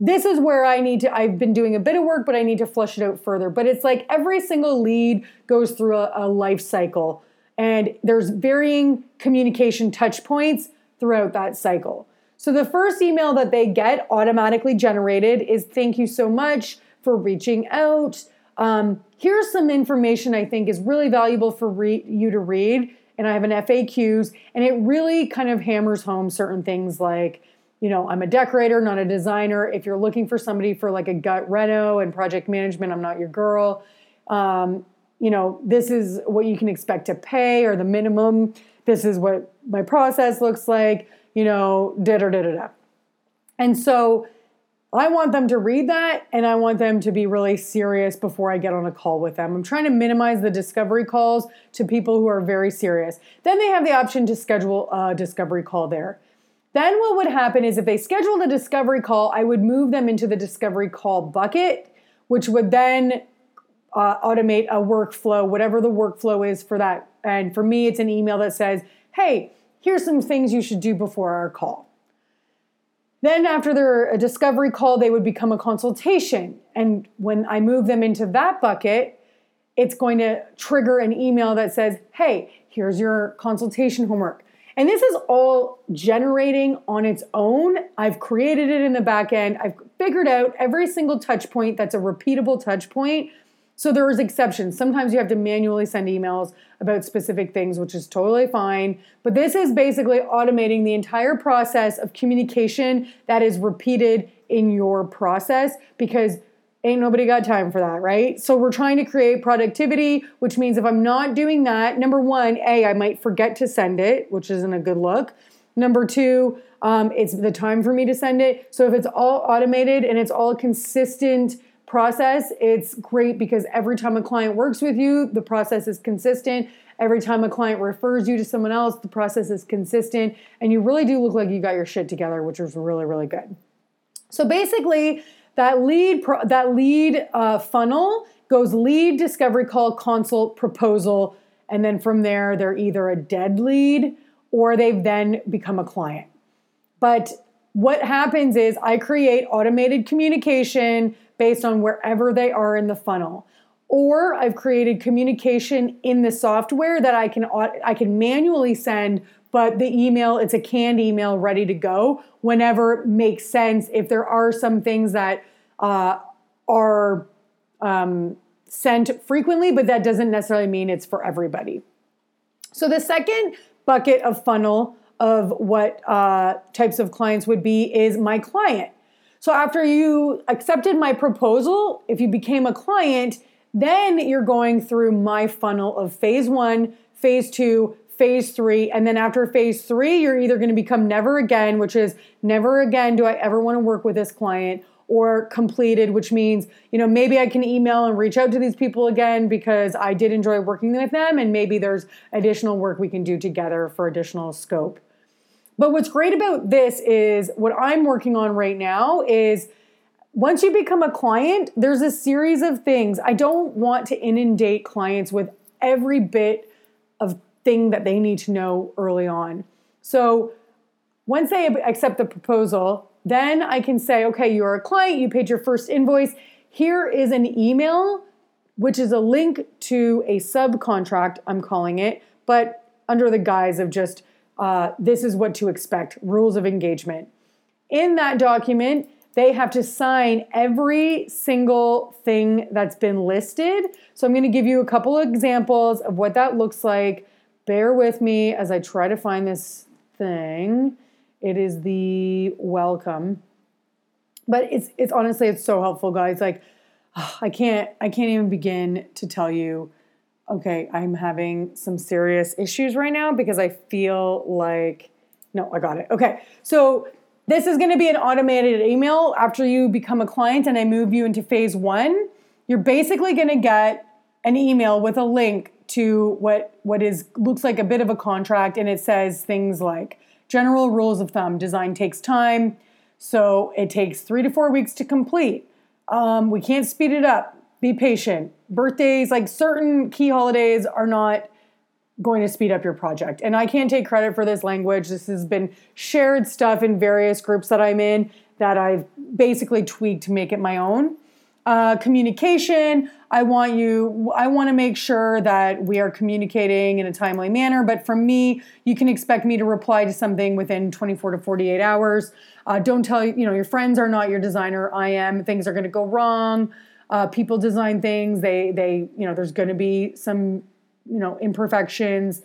this is where I need to, I've been doing a bit of work, but I need to flush it out further. But it's like every single lead goes through a, a life cycle and there's varying communication touch points throughout that cycle. So the first email that they get automatically generated is thank you so much for reaching out. Um, here's some information I think is really valuable for re- you to read. And I have an FAQs, and it really kind of hammers home certain things like, you know, I'm a decorator, not a designer. If you're looking for somebody for like a gut reno and project management, I'm not your girl. Um, you know, this is what you can expect to pay or the minimum. This is what my process looks like, you know, da da da da da. And so I want them to read that and I want them to be really serious before I get on a call with them. I'm trying to minimize the discovery calls to people who are very serious. Then they have the option to schedule a discovery call there. Then what would happen is if they scheduled a discovery call, I would move them into the discovery call bucket, which would then uh, automate a workflow, whatever the workflow is for that. And for me, it's an email that says, hey, here's some things you should do before our call. Then, after their discovery call, they would become a consultation. And when I move them into that bucket, it's going to trigger an email that says, hey, here's your consultation homework. And this is all generating on its own. I've created it in the back end. I've figured out every single touch point that's a repeatable touch point. So there is exceptions. Sometimes you have to manually send emails about specific things, which is totally fine. But this is basically automating the entire process of communication that is repeated in your process because ain't nobody got time for that, right? So we're trying to create productivity, which means if I'm not doing that, number one, A, I might forget to send it, which isn't a good look. Number two, um, it's the time for me to send it. So if it's all automated and it's all a consistent process, it's great because every time a client works with you, the process is consistent. Every time a client refers you to someone else, the process is consistent. And you really do look like you got your shit together, which is really, really good. So basically, that lead pro- that lead uh, funnel goes lead, discovery call, consult, proposal, and then from there, they're either a dead lead or they've then become a client. But what happens is I create automated communication based on wherever they are in the funnel. Or I've created communication in the software that I can I can manually send, but the email it's a canned email ready to go whenever makes sense. If there are some things that uh, are um, sent frequently, but that doesn't necessarily mean it's for everybody. So the second bucket of funnel of what uh, types of clients would be is my client. So after you accepted my proposal, if you became a client, then you're going through my funnel of phase one, phase two, phase three. And then after phase three, you're either going to become never again, which is never again do I ever want to work with this client, or completed, which means, you know, maybe I can email and reach out to these people again because I did enjoy working with them. And maybe there's additional work we can do together for additional scope. But what's great about this is what I'm working on right now is once you become a client, there's a series of things. I don't want to inundate clients with every bit of thing that they need to know early on. So once they accept the proposal, then I can say, okay, you're a client, you paid your first invoice. Here is an email, which is a link to a subcontract, I'm calling it, but under the guise of just uh, this is what to expect rules of engagement. In that document, they have to sign every single thing that's been listed. So I'm going to give you a couple of examples of what that looks like. Bear with me as I try to find this thing. It is the welcome. But it's it's honestly it's so helpful guys. Like I can't I can't even begin to tell you okay, I'm having some serious issues right now because I feel like no, I got it. Okay. So this is going to be an automated email after you become a client and I move you into phase 1. You're basically going to get an email with a link to what what is looks like a bit of a contract and it says things like general rules of thumb design takes time so it takes three to four weeks to complete. Um, we can't speed it up. Be patient. Birthdays like certain key holidays are not going to speed up your project. And i can't take credit for this language. This has been shared stuff in various groups that i'm in that i've basically tweaked to make it my own uh, communication. I want you i want to make sure that we are communicating in a timely manner but from me you can expect me to reply to something within 24 to 48 hours. Uh, don't tell you you know your friends are not your designer i am things are going to go wrong. Uh, people design things they they you know there's going to be some you know imperfections.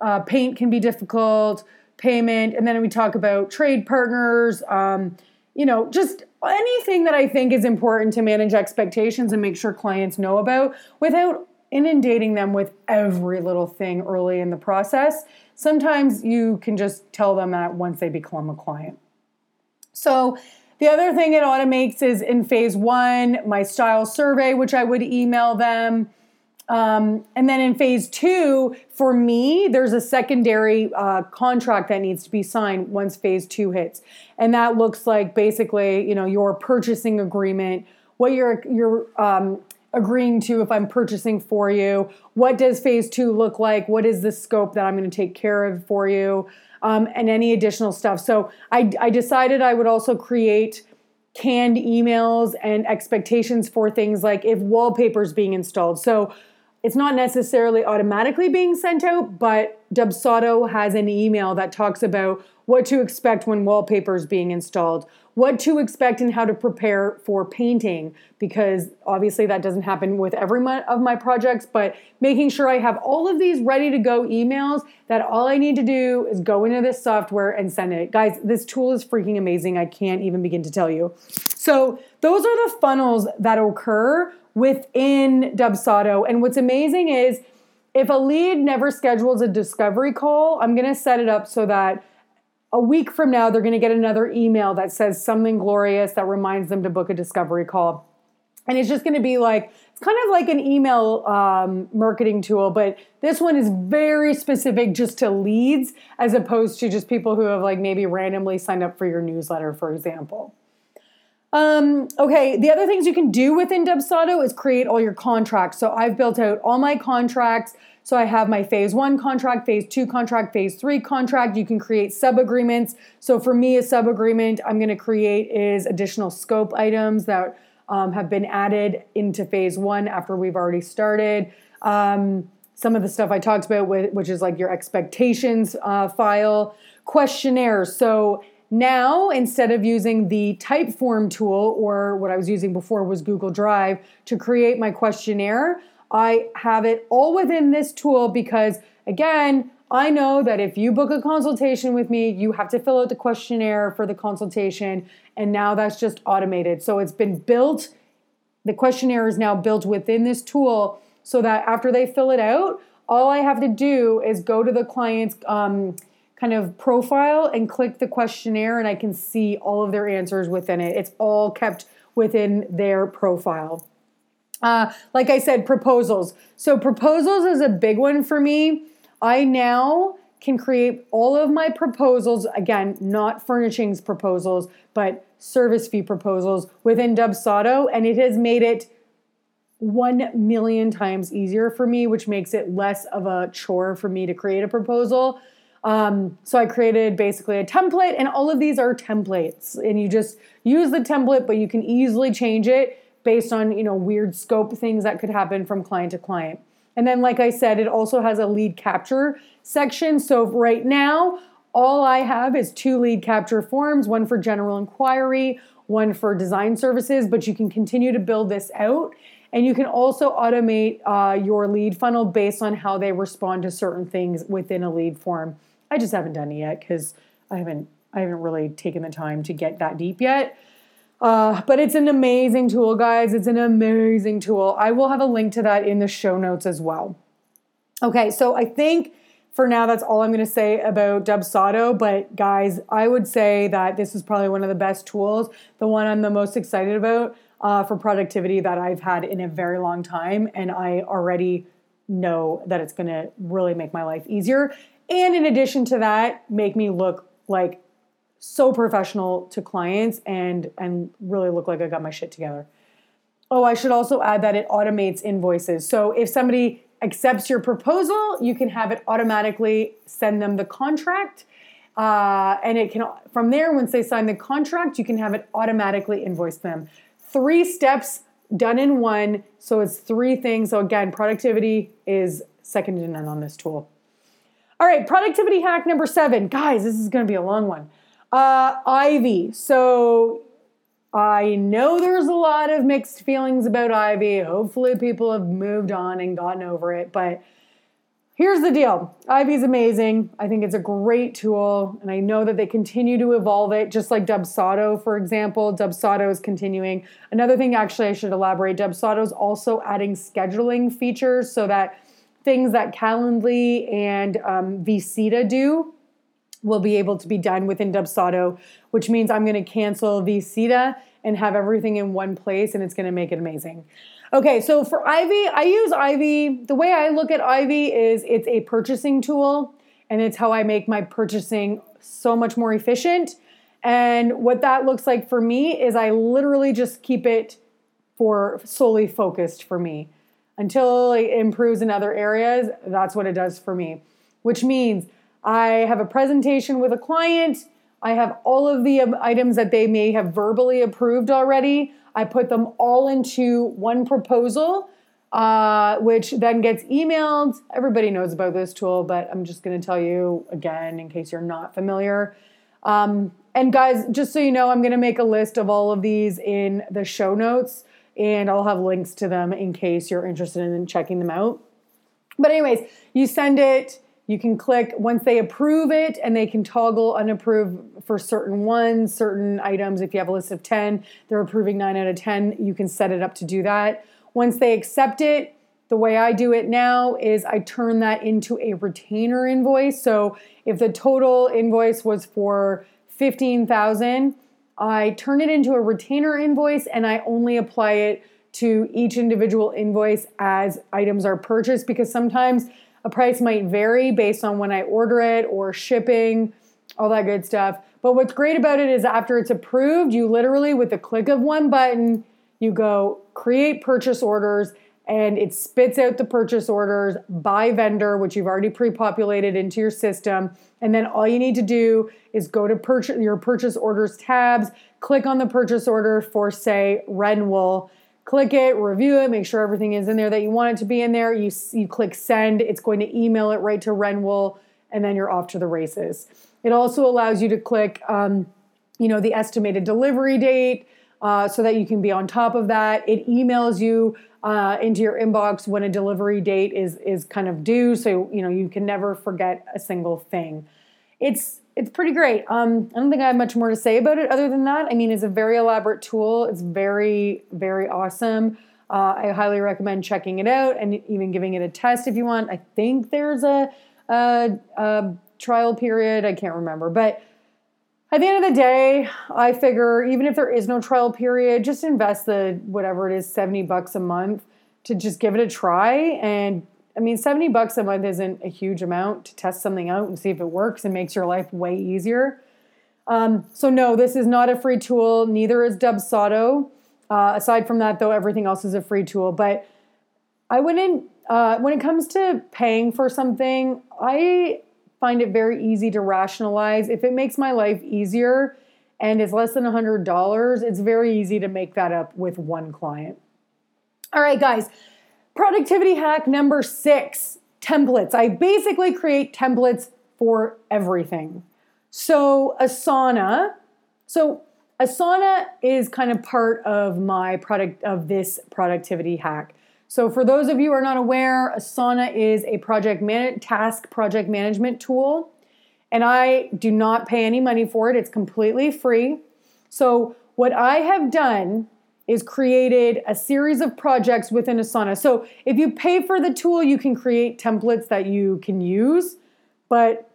Uh, paint can be difficult payment and then we talk about trade partners um, you know just anything that I think is important to manage expectations and make sure clients know about without inundating them with every little thing early in the process. Sometimes you can just tell them that once they become a client. So, the other thing it automates is in phase one, my style survey, which I would email them. Um, and then in phase two, for me, there's a secondary uh, contract that needs to be signed once phase two hits, and that looks like basically, you know, your purchasing agreement, what you're you're um, agreeing to if I'm purchasing for you. What does phase two look like? What is the scope that I'm going to take care of for you, um, and any additional stuff. So I, I decided I would also create canned emails and expectations for things like if wallpapers being installed. So it's not necessarily automatically being sent out, but Dubsado has an email that talks about what to expect when wallpaper is being installed, what to expect and how to prepare for painting, because obviously that doesn't happen with every one of my projects, but making sure I have all of these ready to go emails that all I need to do is go into this software and send it. Guys, this tool is freaking amazing. I can't even begin to tell you. So, those are the funnels that occur within Dubsado. And what's amazing is if a lead never schedules a discovery call, I'm going to set it up so that a week from now, they're going to get another email that says something glorious that reminds them to book a discovery call. And it's just going to be like, it's kind of like an email um, marketing tool, but this one is very specific just to leads as opposed to just people who have like maybe randomly signed up for your newsletter, for example. Um, okay, the other things you can do within Dubsado is create all your contracts. So I've built out all my contracts. So I have my phase one contract, phase two contract, phase three contract. You can create sub agreements. So for me, a sub agreement I'm going to create is additional scope items that um, have been added into phase one after we've already started. Um, some of the stuff I talked about, with, which is like your expectations uh, file, questionnaires. So now, instead of using the Typeform tool, or what I was using before was Google Drive, to create my questionnaire, I have it all within this tool because, again, I know that if you book a consultation with me, you have to fill out the questionnaire for the consultation, and now that's just automated. So it's been built, the questionnaire is now built within this tool so that after they fill it out, all I have to do is go to the client's um, kind of profile and click the questionnaire, and I can see all of their answers within it. It's all kept within their profile. Uh, like I said, proposals. So, proposals is a big one for me. I now can create all of my proposals, again, not furnishings proposals, but service fee proposals within Dubsado, and it has made it one million times easier for me, which makes it less of a chore for me to create a proposal. Um, so I created basically a template, and all of these are templates, and you just use the template, but you can easily change it based on you know weird scope things that could happen from client to client. And then, like I said, it also has a lead capture section. So right now, all I have is two lead capture forms one for general inquiry, one for design services, but you can continue to build this out. And you can also automate uh, your lead funnel based on how they respond to certain things within a lead form. I just haven't done it yet because I haven't I haven't really taken the time to get that deep yet. Uh, but it's an amazing tool, guys. It's an amazing tool. I will have a link to that in the show notes as well. Okay, so I think for now that's all I'm going to say about Dubsado. But guys, I would say that this is probably one of the best tools, the one I'm the most excited about uh, for productivity that I've had in a very long time, and I already know that it's going to really make my life easier. And in addition to that, make me look like so professional to clients and and really look like I got my shit together. Oh, I should also add that it automates invoices. So if somebody accepts your proposal, you can have it automatically send them the contract. Uh, and it can from there once they sign the contract you can have it automatically invoice them three steps done in one so it's three things so again productivity is second to none on this tool all right productivity hack number seven guys this is going to be a long one uh, Ivy. So I know there's a lot of mixed feelings about Ivy. Hopefully, people have moved on and gotten over it. But here's the deal Ivy's amazing. I think it's a great tool. And I know that they continue to evolve it, just like Dubsado, for example. Dubsado is continuing. Another thing, actually, I should elaborate Dubsado is also adding scheduling features so that things that Calendly and um, VCita do will be able to be done within Dubsado, which means I'm going to cancel VCita and have everything in one place and it's going to make it amazing. Okay, so for Ivy, I use Ivy. The way I look at Ivy is it's a purchasing tool and it's how I make my purchasing so much more efficient. And what that looks like for me is I literally just keep it for solely focused for me until it improves in other areas. That's what it does for me, which means I have a presentation with a client. I have all of the items that they may have verbally approved already. I put them all into one proposal, uh, which then gets emailed. Everybody knows about this tool, but I'm just going to tell you again in case you're not familiar. Um, and guys, just so you know, I'm going to make a list of all of these in the show notes, and I'll have links to them in case you're interested in checking them out. But, anyways, you send it you can click once they approve it and they can toggle unapprove for certain ones, certain items. If you have a list of 10, they're approving 9 out of 10, you can set it up to do that. Once they accept it, the way I do it now is I turn that into a retainer invoice. So if the total invoice was for 15,000, I turn it into a retainer invoice and I only apply it to each individual invoice as items are purchased because sometimes a price might vary based on when I order it or shipping all that good stuff. But what's great about it is after it's approved, you literally, with the click of one button, you go create purchase orders and it spits out the purchase orders by vendor, which you've already pre populated into your system. And then all you need to do is go to purchase your purchase orders tabs, click on the purchase order for, say, Renwil. Click it, review it, make sure everything is in there that you want it to be in there. You, you click send, it's going to email it right to Renwil, and then you're off to the races. It also allows you to click, um, you know, the estimated delivery date uh, so that you can be on top of that. It emails you uh, into your inbox when a delivery date is is kind of due, so you know you can never forget a single thing. It's it's pretty great. Um, I don't think I have much more to say about it other than that. I mean, it's a very elaborate tool. It's very very awesome. Uh, I highly recommend checking it out and even giving it a test if you want. I think there's a, a, a trial period. I can't remember. But at the end of the day, I figure even if there is no trial period, just invest the whatever it is, 70 bucks a month to just give it a try. And I mean, 70 bucks a month isn't a huge amount to test something out and see if it works and makes your life way easier. Um, so, no, this is not a free tool. Neither is Dubsado. Uh, aside from that, though, everything else is a free tool. But I wouldn't, uh, when it comes to paying for something, I find it very easy to rationalize. If it makes my life easier and it's less than $100, it's very easy to make that up with one client. All right, guys, productivity hack number six templates. I basically create templates for everything. So, Asana, so Asana is kind of part of my product of this productivity hack. So, for those of you who are not aware, Asana is a project man- task project management tool, and I do not pay any money for it. It's completely free. So, what I have done is created a series of projects within Asana. So, if you pay for the tool, you can create templates that you can use, but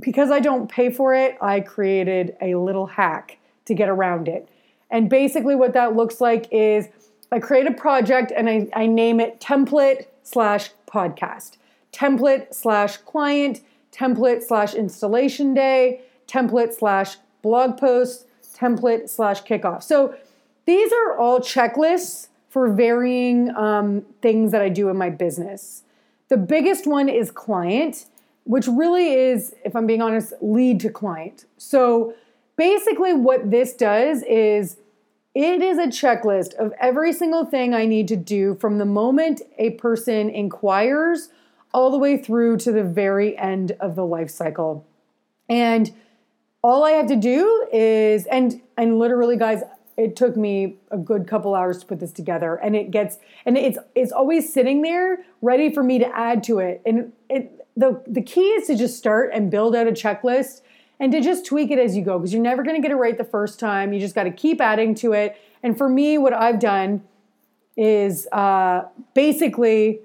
because I don't pay for it, I created a little hack to get around it. And basically, what that looks like is I create a project and I, I name it template slash podcast, template slash client, template slash installation day, template slash blog post, template slash kickoff. So these are all checklists for varying um, things that I do in my business. The biggest one is client, which really is, if I'm being honest, lead to client. So basically, what this does is it is a checklist of every single thing I need to do from the moment a person inquires all the way through to the very end of the life cycle. And all I have to do is and and literally guys it took me a good couple hours to put this together and it gets and it's it's always sitting there ready for me to add to it and it the the key is to just start and build out a checklist and to just tweak it as you go because you're never going to get it right the first time. You just got to keep adding to it. And for me, what I've done is uh, basically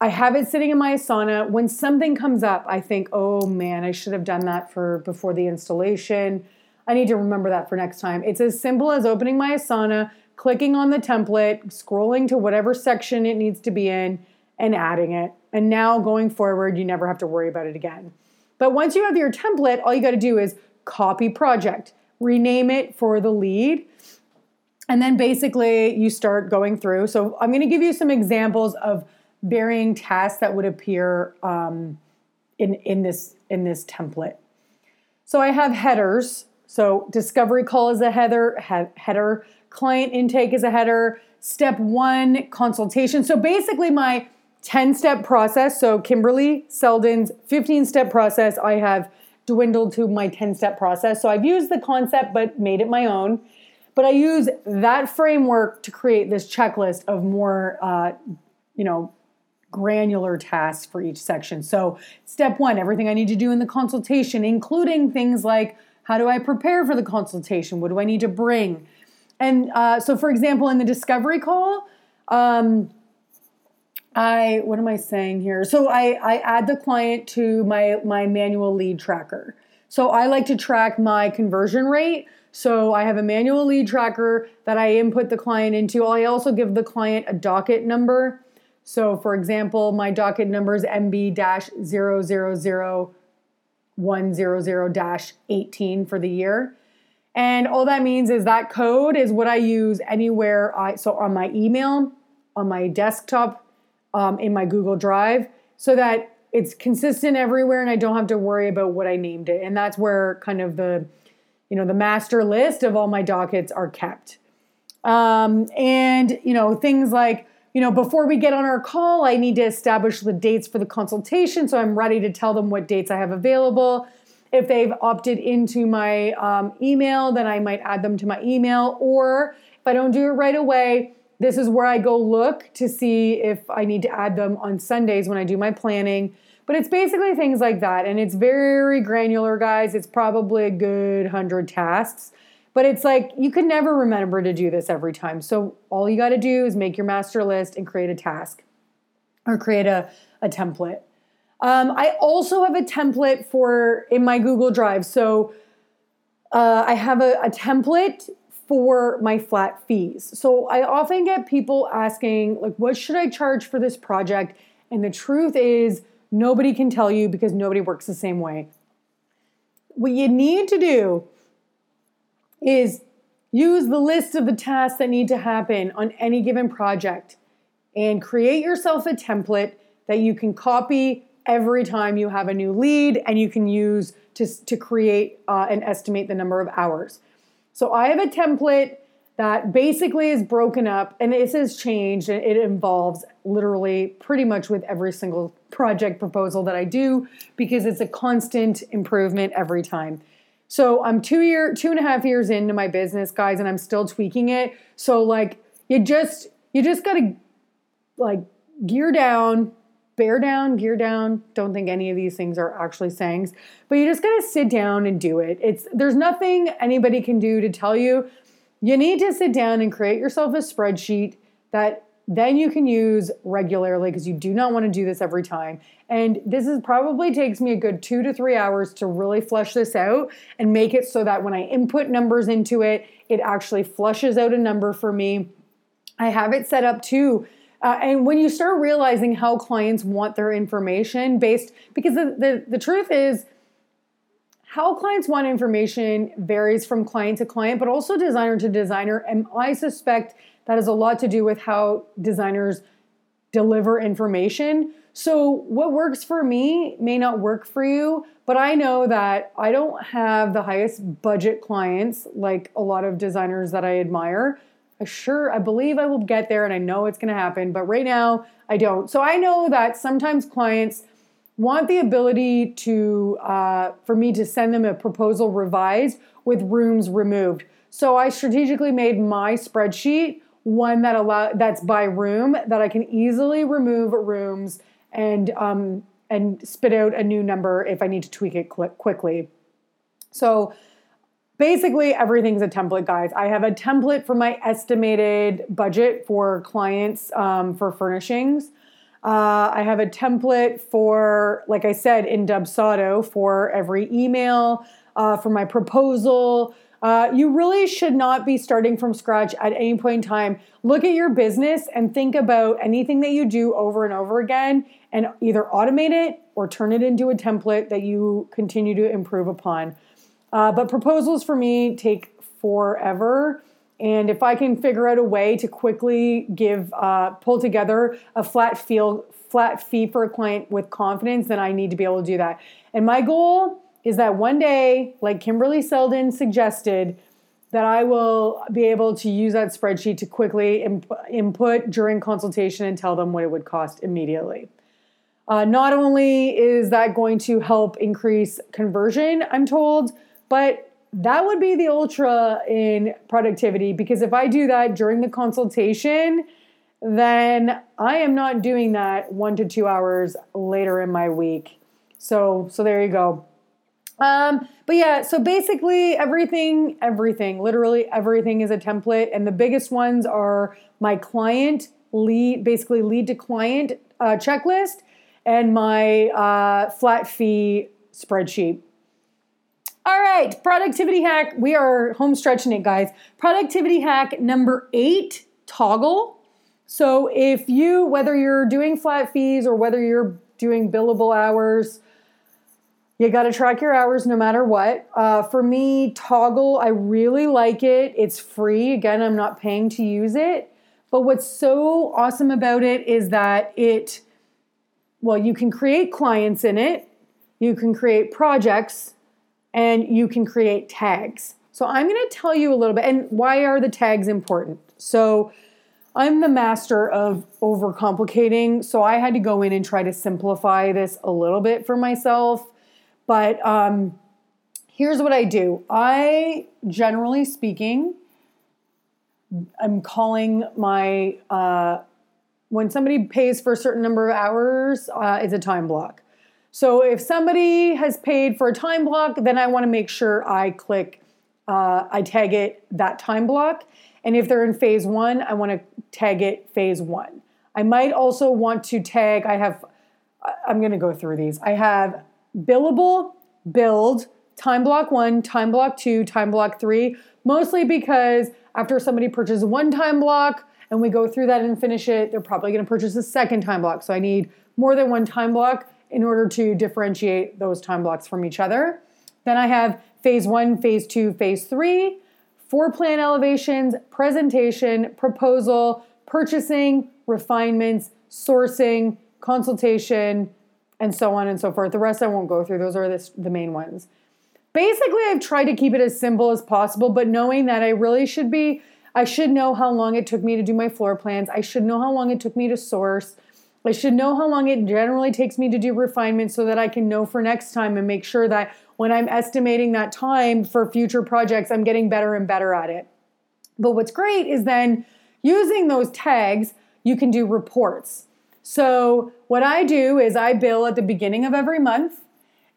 I have it sitting in my Asana. When something comes up, I think, oh man, I should have done that for before the installation. I need to remember that for next time. It's as simple as opening my Asana, clicking on the template, scrolling to whatever section it needs to be in, and adding it. And now going forward, you never have to worry about it again. But once you have your template, all you got to do is copy project, rename it for the lead, and then basically you start going through. So I'm going to give you some examples of varying tasks that would appear um, in in this in this template. So I have headers. So discovery call is a header. He- header client intake is a header. Step one consultation. So basically my 10 step process. So, Kimberly Seldon's 15 step process, I have dwindled to my 10 step process. So, I've used the concept but made it my own. But I use that framework to create this checklist of more, uh, you know, granular tasks for each section. So, step one, everything I need to do in the consultation, including things like how do I prepare for the consultation? What do I need to bring? And uh, so, for example, in the discovery call, um, I what am I saying here? So I I add the client to my my manual lead tracker. So I like to track my conversion rate. So I have a manual lead tracker that I input the client into. I also give the client a docket number. So for example, my docket number is MB-000 100-18 for the year. And all that means is that code is what I use anywhere. I so on my email, on my desktop, um, in my Google Drive, so that it's consistent everywhere, and I don't have to worry about what I named it. And that's where kind of the, you know, the master list of all my dockets are kept. Um, and you know things like you know before we get on our call, I need to establish the dates for the consultation, so I'm ready to tell them what dates I have available. If they've opted into my um, email, then I might add them to my email. Or if I don't do it right away, this is where I go look to see if I need to add them on Sundays when I do my planning. But it's basically things like that. And it's very granular, guys. It's probably a good 100 tasks. But it's like you can never remember to do this every time. So all you got to do is make your master list and create a task or create a, a template. Um, I also have a template for in my Google Drive. So uh, I have a, a template for my flat fees. So I often get people asking, like, what should I charge for this project? And the truth is, nobody can tell you because nobody works the same way. What you need to do is use the list of the tasks that need to happen on any given project and create yourself a template that you can copy every time you have a new lead and you can use to, to create uh, and estimate the number of hours. So I have a template that basically is broken up and this has changed and it involves literally pretty much with every single project proposal that I do because it's a constant improvement every time. So I'm two year, two and a half years into my business, guys, and I'm still tweaking it. So like you just you just gotta like gear down, bear down, gear down. Don't think any of these things are actually sayings, but you just got to sit down and do it. It's there's nothing anybody can do to tell you. You need to sit down and create yourself a spreadsheet that then you can use regularly because you do not want to do this every time. And this is probably takes me a good 2 to 3 hours to really flesh this out and make it so that when I input numbers into it, it actually flushes out a number for me. I have it set up too uh, and when you start realizing how clients want their information based, because the, the, the truth is, how clients want information varies from client to client, but also designer to designer. And I suspect that has a lot to do with how designers deliver information. So, what works for me may not work for you, but I know that I don't have the highest budget clients like a lot of designers that I admire. I sure, I believe I will get there and I know it's going to happen, but right now I don't. So I know that sometimes clients want the ability to, uh, for me to send them a proposal revised with rooms removed. So I strategically made my spreadsheet one that allow that's by room that I can easily remove rooms and um, and spit out a new number if I need to tweak it quickly. So basically everything's a template guys. I have a template for my estimated budget for clients um, for furnishings. Uh, i have a template for like i said in dubsado for every email uh, for my proposal. Uh, you really should not be starting from scratch at any point in time. Look at your business and think about anything that you do over and over again and either automate it or turn it into a template that you continue to improve upon uh, but proposals for me take forever. And if I can figure out a way to quickly give, uh, pull together a flat feel, flat fee for a client with confidence, then I need to be able to do that. And my goal is that one day, like Kimberly Seldon suggested, that I will be able to use that spreadsheet to quickly imp- input during consultation and tell them what it would cost immediately. Uh, not only is that going to help increase conversion, I'm told, but that would be the ultra in productivity because if I do that during the consultation, then I am not doing that one to two hours later in my week. So, so there you go. Um, but yeah, so basically everything, everything, literally everything is a template, and the biggest ones are my client lead, basically lead to client uh, checklist, and my uh, flat fee spreadsheet. All right, productivity hack. We are home stretching it, guys. Productivity hack number eight Toggl. So, if you, whether you're doing flat fees or whether you're doing billable hours, You got to track your hours no matter what. Uh, for me, Toggl, I really like it. It's free. Again, I'm not paying to use it. But what's so awesome about it is that it, well, you can create clients in it, you can create projects, and you can create tags. So I'm going to tell you a little bit. And why are the tags important? So I'm the master of overcomplicating. So I had to go in and try to simplify this a little bit for myself. But um, here's what I do I, generally speaking, I'm calling my, uh, when somebody pays for a certain number of hours, uh, it's a time block. So if somebody has paid for a time block, then I want to make sure I click, uh, I tag it that time block. And if they're in phase one, I want to tag it phase one. I might also want to tag, I have, I'm going to go through these. I have billable, build, time block one, time block two, time block three, mostly because after somebody purchases one time block and we go through that and finish it, they're probably going to purchase a second time block. So I need more than one time block in order to differentiate those time blocks from each other. Then I have phase one, phase two, phase three four plan elevations, presentation, proposal, purchasing, refinements, sourcing, consultation, and so on and so forth. The rest I won't go through, those are the, the main ones. Basically, I've tried to keep it as simple as possible, but knowing that I really should be, I should know how long it took me to do my floor plans, I should know how long it took me to source. I should know how long it generally takes me to do refinement so that I can know for next time and make sure that when I'm estimating that time for future projects, I'm getting better and better at it. But what's great is then using those tags, you can do reports. So, what I do is I bill at the beginning of every month.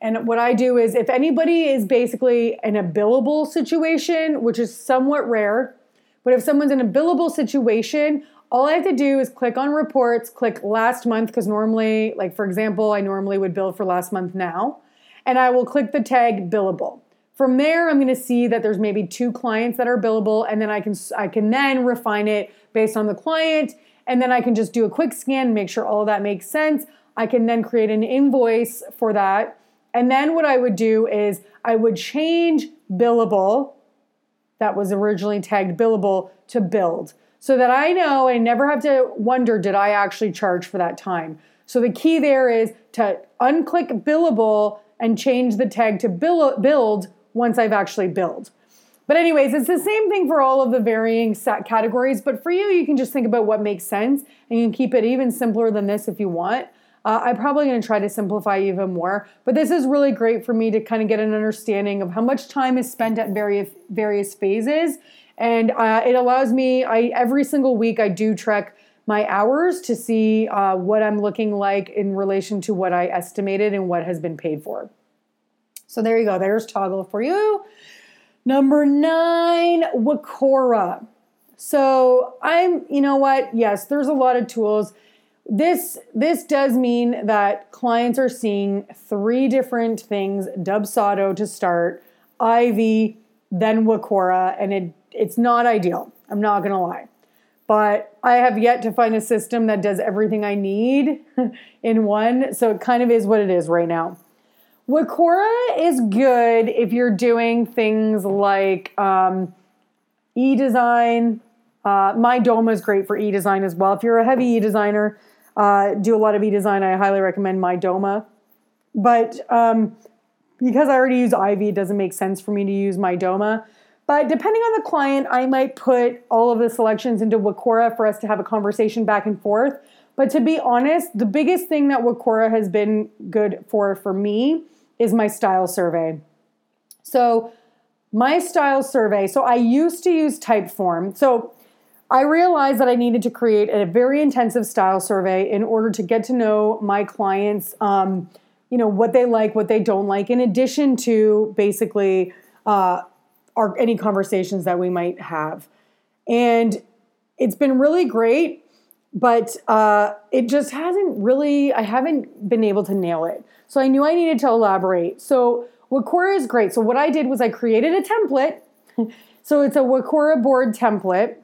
And what I do is if anybody is basically in a billable situation, which is somewhat rare, but if someone's in a billable situation, all I have to do is click on reports, click last month, because normally, like for example, I normally would bill for last month now and I will click the tag billable. From there, I'm going to see that there's maybe two clients that are billable, and then I can I can then refine it based on the client, and then I can just do a quick scan, make sure all that makes sense. I can then create an invoice for that, and then what I would do is I would change billable, that was originally tagged billable, to billed, so that I know I never have to wonder did I actually charge for that time. So the key there is to unclick billable and change the tag to build once I've actually built. But, anyways, it's the same thing for all of the varying set categories. But for you, you can just think about what makes sense and you can keep it even simpler than this if you want. Uh, I'm probably going to try to simplify even more, but this is really great for me to kind of get an understanding of how much time is spent at various various phases, and uh, it allows me. I every single week I do track my hours to see uh, what I'm looking like in relation to what I estimated and what has been paid for. So there you go. There's Toggl for you. Number nine, Wecora. So I'm, you know what? Yes, there's a lot of tools. This this does mean that clients are seeing three different things: Dubsado to start, Ivy, then Wecora, and it it's not ideal. I'm not gonna lie but I have yet to find a system that does everything I need in one. So it kind of is what it is right now. Wecora is good if you're doing things like um, e design. Uh, Mydoma is great for e design as well. If you're a heavy e designer, uh, do a lot of e design, I highly recommend Mydoma. But um, because I already use Ivy, it doesn't make sense for me to use Mydoma. But depending on the client, I might put all of the selections into Wecora for us to have a conversation back and forth. But to be honest, the biggest thing that Wecora has been good for for me is my style survey. So, my style survey, so I used to use Typeform. So, I realized that I needed to create a very intensive style survey in order to get to know my clients, um, you know, what they like, what they don't like, in addition to basically uh, our any conversations that we might have. And it's been really great, but uh, it just hasn't really, I haven't been able to nail it. So I knew I needed to elaborate. So Wecora is great. So what I did was I created a template. so it's a Wecora board template.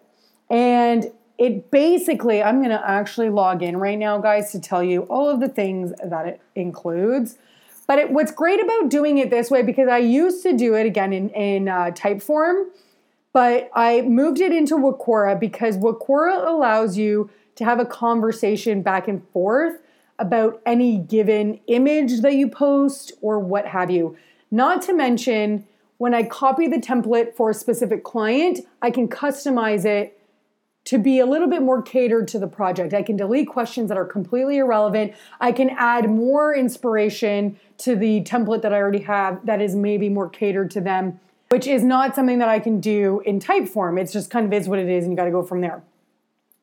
And it basically, I'm going to actually log in right now, guys, to tell you all of the things that it includes. But it, what's great about doing it this way, because I used to do it again in, in uh, Typeform, but I moved it into Wecora because Wecora allows you to have a conversation back and forth about any given image that you post or what have you. Not to mention, when I copy the template for a specific client, I can customize it to be a little bit more catered to the project. I can delete questions that are completely irrelevant. I can add more inspiration to the template that I already have that is maybe more catered to them, which is not something that I can do in Typeform. It's just kind of is what it is and you got to go from there.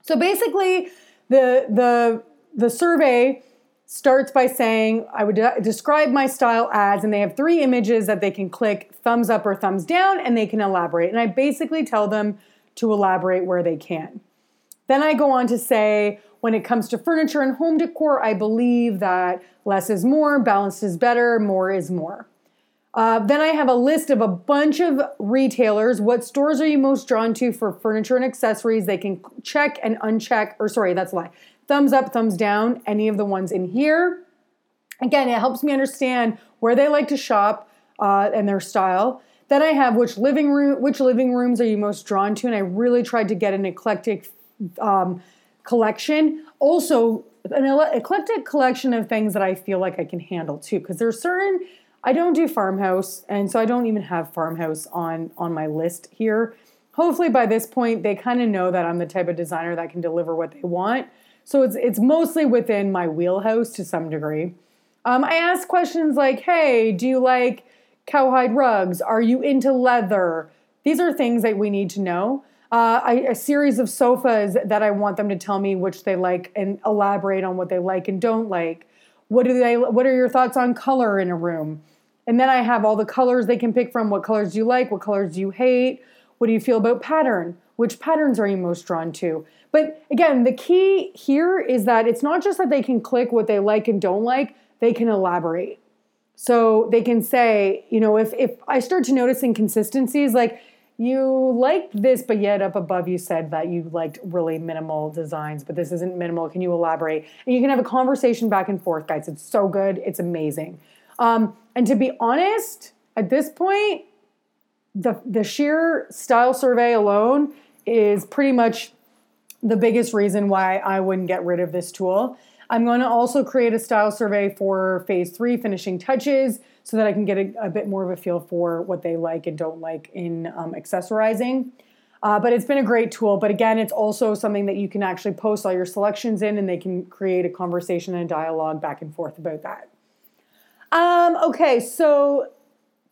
So basically, the the the survey starts by saying I would de- describe my style as, and they have three images that they can click thumbs up or thumbs down, and they can elaborate. And I basically tell them to elaborate where they can. Then I go on to say, when it comes to furniture and home decor, I believe that less is more, balanced is better, more is more. Uh, then I have a list of a bunch of retailers. What stores are you most drawn to for furniture and accessories? They can check and uncheck, or sorry, that's a lie. Thumbs up, thumbs down, any of the ones in here. Again, it helps me understand where they like to shop uh, and their style. Then I have which living room, which living rooms are you most drawn to, and I really tried to get an eclectic um, collection. Also, an eclectic collection of things that I feel like I can handle too, because there's certain I don't do farmhouse, and so I don't even have farmhouse on on my list here. Hopefully, by this point, they kind of know that I'm the type of designer that can deliver what they want. So it's it's mostly within my wheelhouse to some degree. Um, I ask questions like, "Hey, do you like cowhide rugs? Are you into leather?" These are things that we need to know. Uh, I, a series of sofas that I want them to tell me which they like and elaborate on what they like and don't like. What do they? What are your thoughts on color in a room? And then I have all the colors they can pick from. What colors do you like? What colors do you hate? What do you feel about pattern? Which patterns are you most drawn to? But again, the key here is that it's not just that they can click what they like and don't like, they can elaborate. So they can say, you know, if, if I start to notice inconsistencies, like you liked this, but yet up above you said that you liked really minimal designs, but this isn't minimal. Can you elaborate? And you can have a conversation back and forth, guys. It's so good. It's amazing. Um, and to be honest, at this point, the the sheer style survey alone is pretty much the biggest reason why I wouldn't get rid of this tool. I'm going to also create a style survey for phase three finishing touches so that I can get a, a bit more of a feel for what they like and don't like in um, accessorizing. Uh, but it's been a great tool. But again, it's also something that you can actually post all your selections in and they can create a conversation and dialogue back and forth about that. Um, okay, so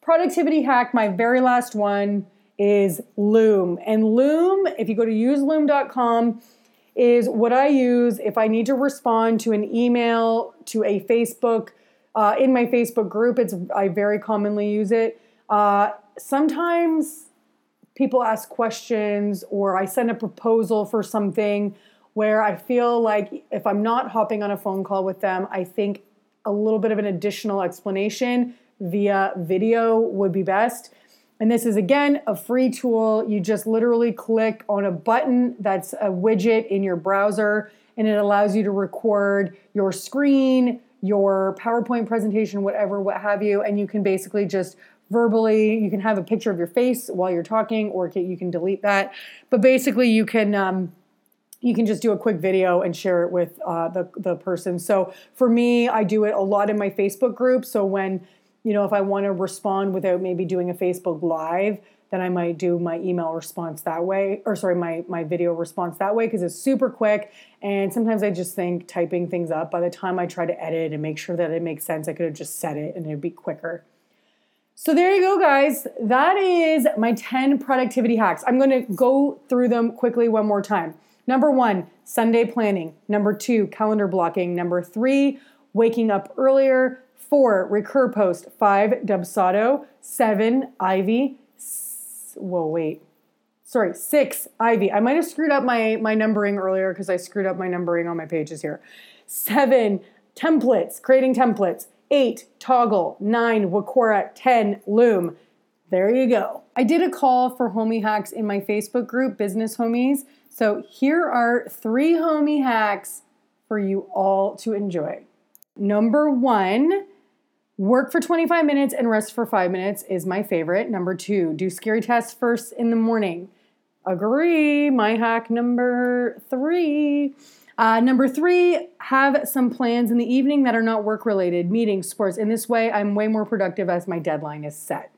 productivity hack, my very last one is Loom. And Loom, if you go to useloom.com, is what I use if I need to respond to an email, to a Facebook, uh, in my Facebook group. It's I very commonly use it. Uh, sometimes people ask questions or I send a proposal for something where I feel like if I'm not hopping on a phone call with them, I think a little bit of an additional explanation via video would be best. And this is again a free tool. You just literally click on a button that's a widget in your browser and it allows you to record your screen, your PowerPoint presentation, whatever, what have you. And you can basically just verbally, you can have a picture of your face while you're talking, or you can delete that. But basically, you can. Um, you can just do a quick video and share it with uh, the, the person. So for me, I do it a lot in my Facebook group. So when you know, if I want to respond without maybe doing a Facebook Live, then I might do my email response that way, or sorry, my, my video response that way because it's super quick. And sometimes I just think typing things up, by the time I try to edit and make sure that it makes sense, I could have just said it and it'd be quicker. So there you go, guys. That is my 10 productivity hacks. I'm going to go through them quickly one more time. Number one, Sunday planning. Number two, calendar blocking. Number three, waking up earlier. Four, RecurPost. Five, Dubsado. Seven, Ivy. S- Whoa, wait. Sorry, six, Ivy. I might have screwed up my, my numbering earlier because I screwed up my numbering on my pages here. Seven, templates, creating templates. Eight, Toggl. Nine, Wecora. Ten, Loom. There you go. I did a call for homie hacks in my Facebook group, Business Homies. So here are three homie hacks for you all to enjoy. Number one, Work for 25 minutes and rest for five minutes is my favorite. Number two, do scary tests first in the morning. Agree. My hack number three. Uh, number three, have some plans in the evening that are not work related, meetings, sports. In this way, I'm way more productive as my deadline is set.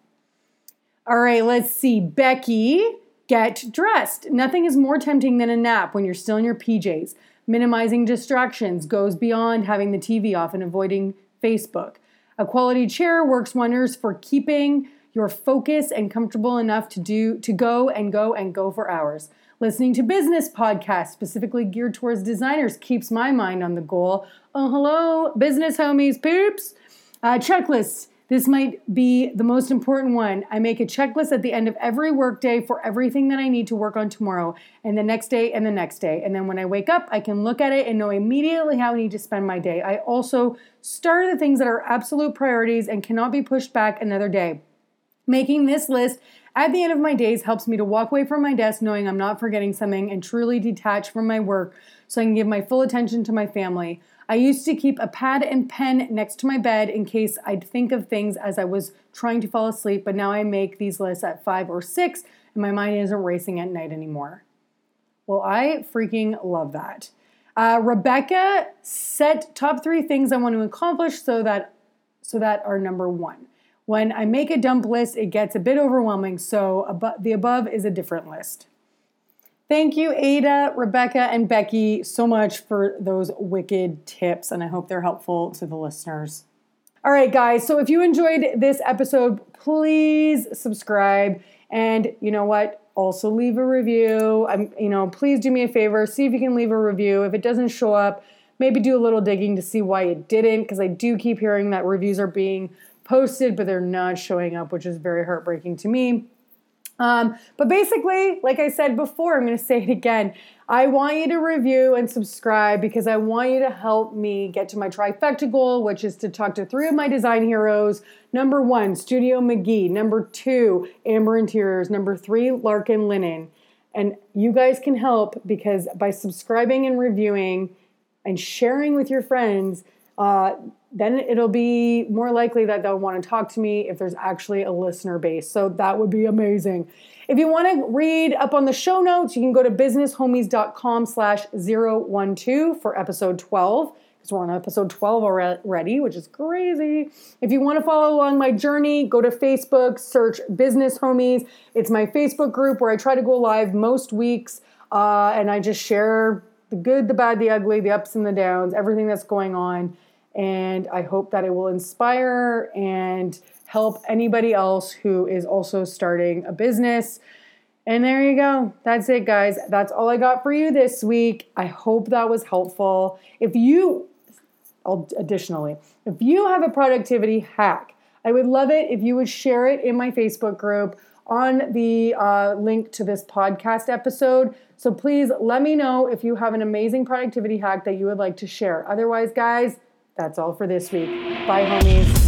All right, let's see. Becky, get dressed. Nothing is more tempting than a nap when you're still in your PJs. Minimizing distractions goes beyond having the TV off and avoiding Facebook. A quality chair works wonders for keeping your focus and comfortable enough to do to go and go and go for hours. Listening to business podcasts specifically geared towards designers keeps my mind on the goal. Oh, hello, business homies, poops. Uh, checklists. This might be the most important one. I make a checklist at the end of every workday for everything that I need to work on tomorrow, and the next day, and the next day. And then when I wake up, I can look at it and know immediately how I need to spend my day. I also start the things that are absolute priorities and cannot be pushed back another day. Making this list at the end of my days helps me to walk away from my desk knowing I'm not forgetting something and truly detach from my work so I can give my full attention to my family. I used to keep a pad and pen next to my bed in case I'd think of things as I was trying to fall asleep, but now I make these lists at five or six and my mind isn't racing at night anymore. Well, I freaking love that. Uh, Rebecca set top three things I want to accomplish so that so that are number one. When I make a dump list, it gets a bit overwhelming, so ab- the above is a different list. Thank you, Ada, Rebecca, and Becky, so much for those wicked tips, and I hope they're helpful to the listeners. All right, guys, so if you enjoyed this episode, please subscribe. And you know what? Also leave a review. I'm, you know, please do me a favor, see if you can leave a review. If it doesn't show up, maybe do a little digging to see why it didn't, because I do keep hearing that reviews are being posted, but they're not showing up, which is very heartbreaking to me. Um, but basically, like I said before, I'm going to say it again. I want you to review and subscribe because I want you to help me get to my trifecta goal, which is to talk to three of my design heroes. Number one, Studio McGee. Number two, Amber Interiors. Number three, Lark & Linen. And you guys can help because by subscribing and reviewing and sharing with your friends, uh, then it'll be more likely that they'll want to talk to me if there's actually a listener base. So that would be amazing. If you want to read up on the show notes, you can go to businesshomies.com slash 012 for episode 12 because we're on episode 12 already, which is crazy. If you want to follow along my journey, go to Facebook, search Business Homies. It's my Facebook group where I try to go live most weeks uh, and I just share the good, the bad, the ugly, the ups and the downs, everything that's going on. And I hope that it will inspire and help anybody else who is also starting a business. And there you go. That's it, guys. That's all I got for you this week. I hope that was helpful. If you, additionally, if you have a productivity hack, I would love it if you would share it in my Facebook group on the uh, link to this podcast episode. So please let me know if you have an amazing productivity hack that you would like to share. Otherwise, guys, that's all for this week. Bye, homies.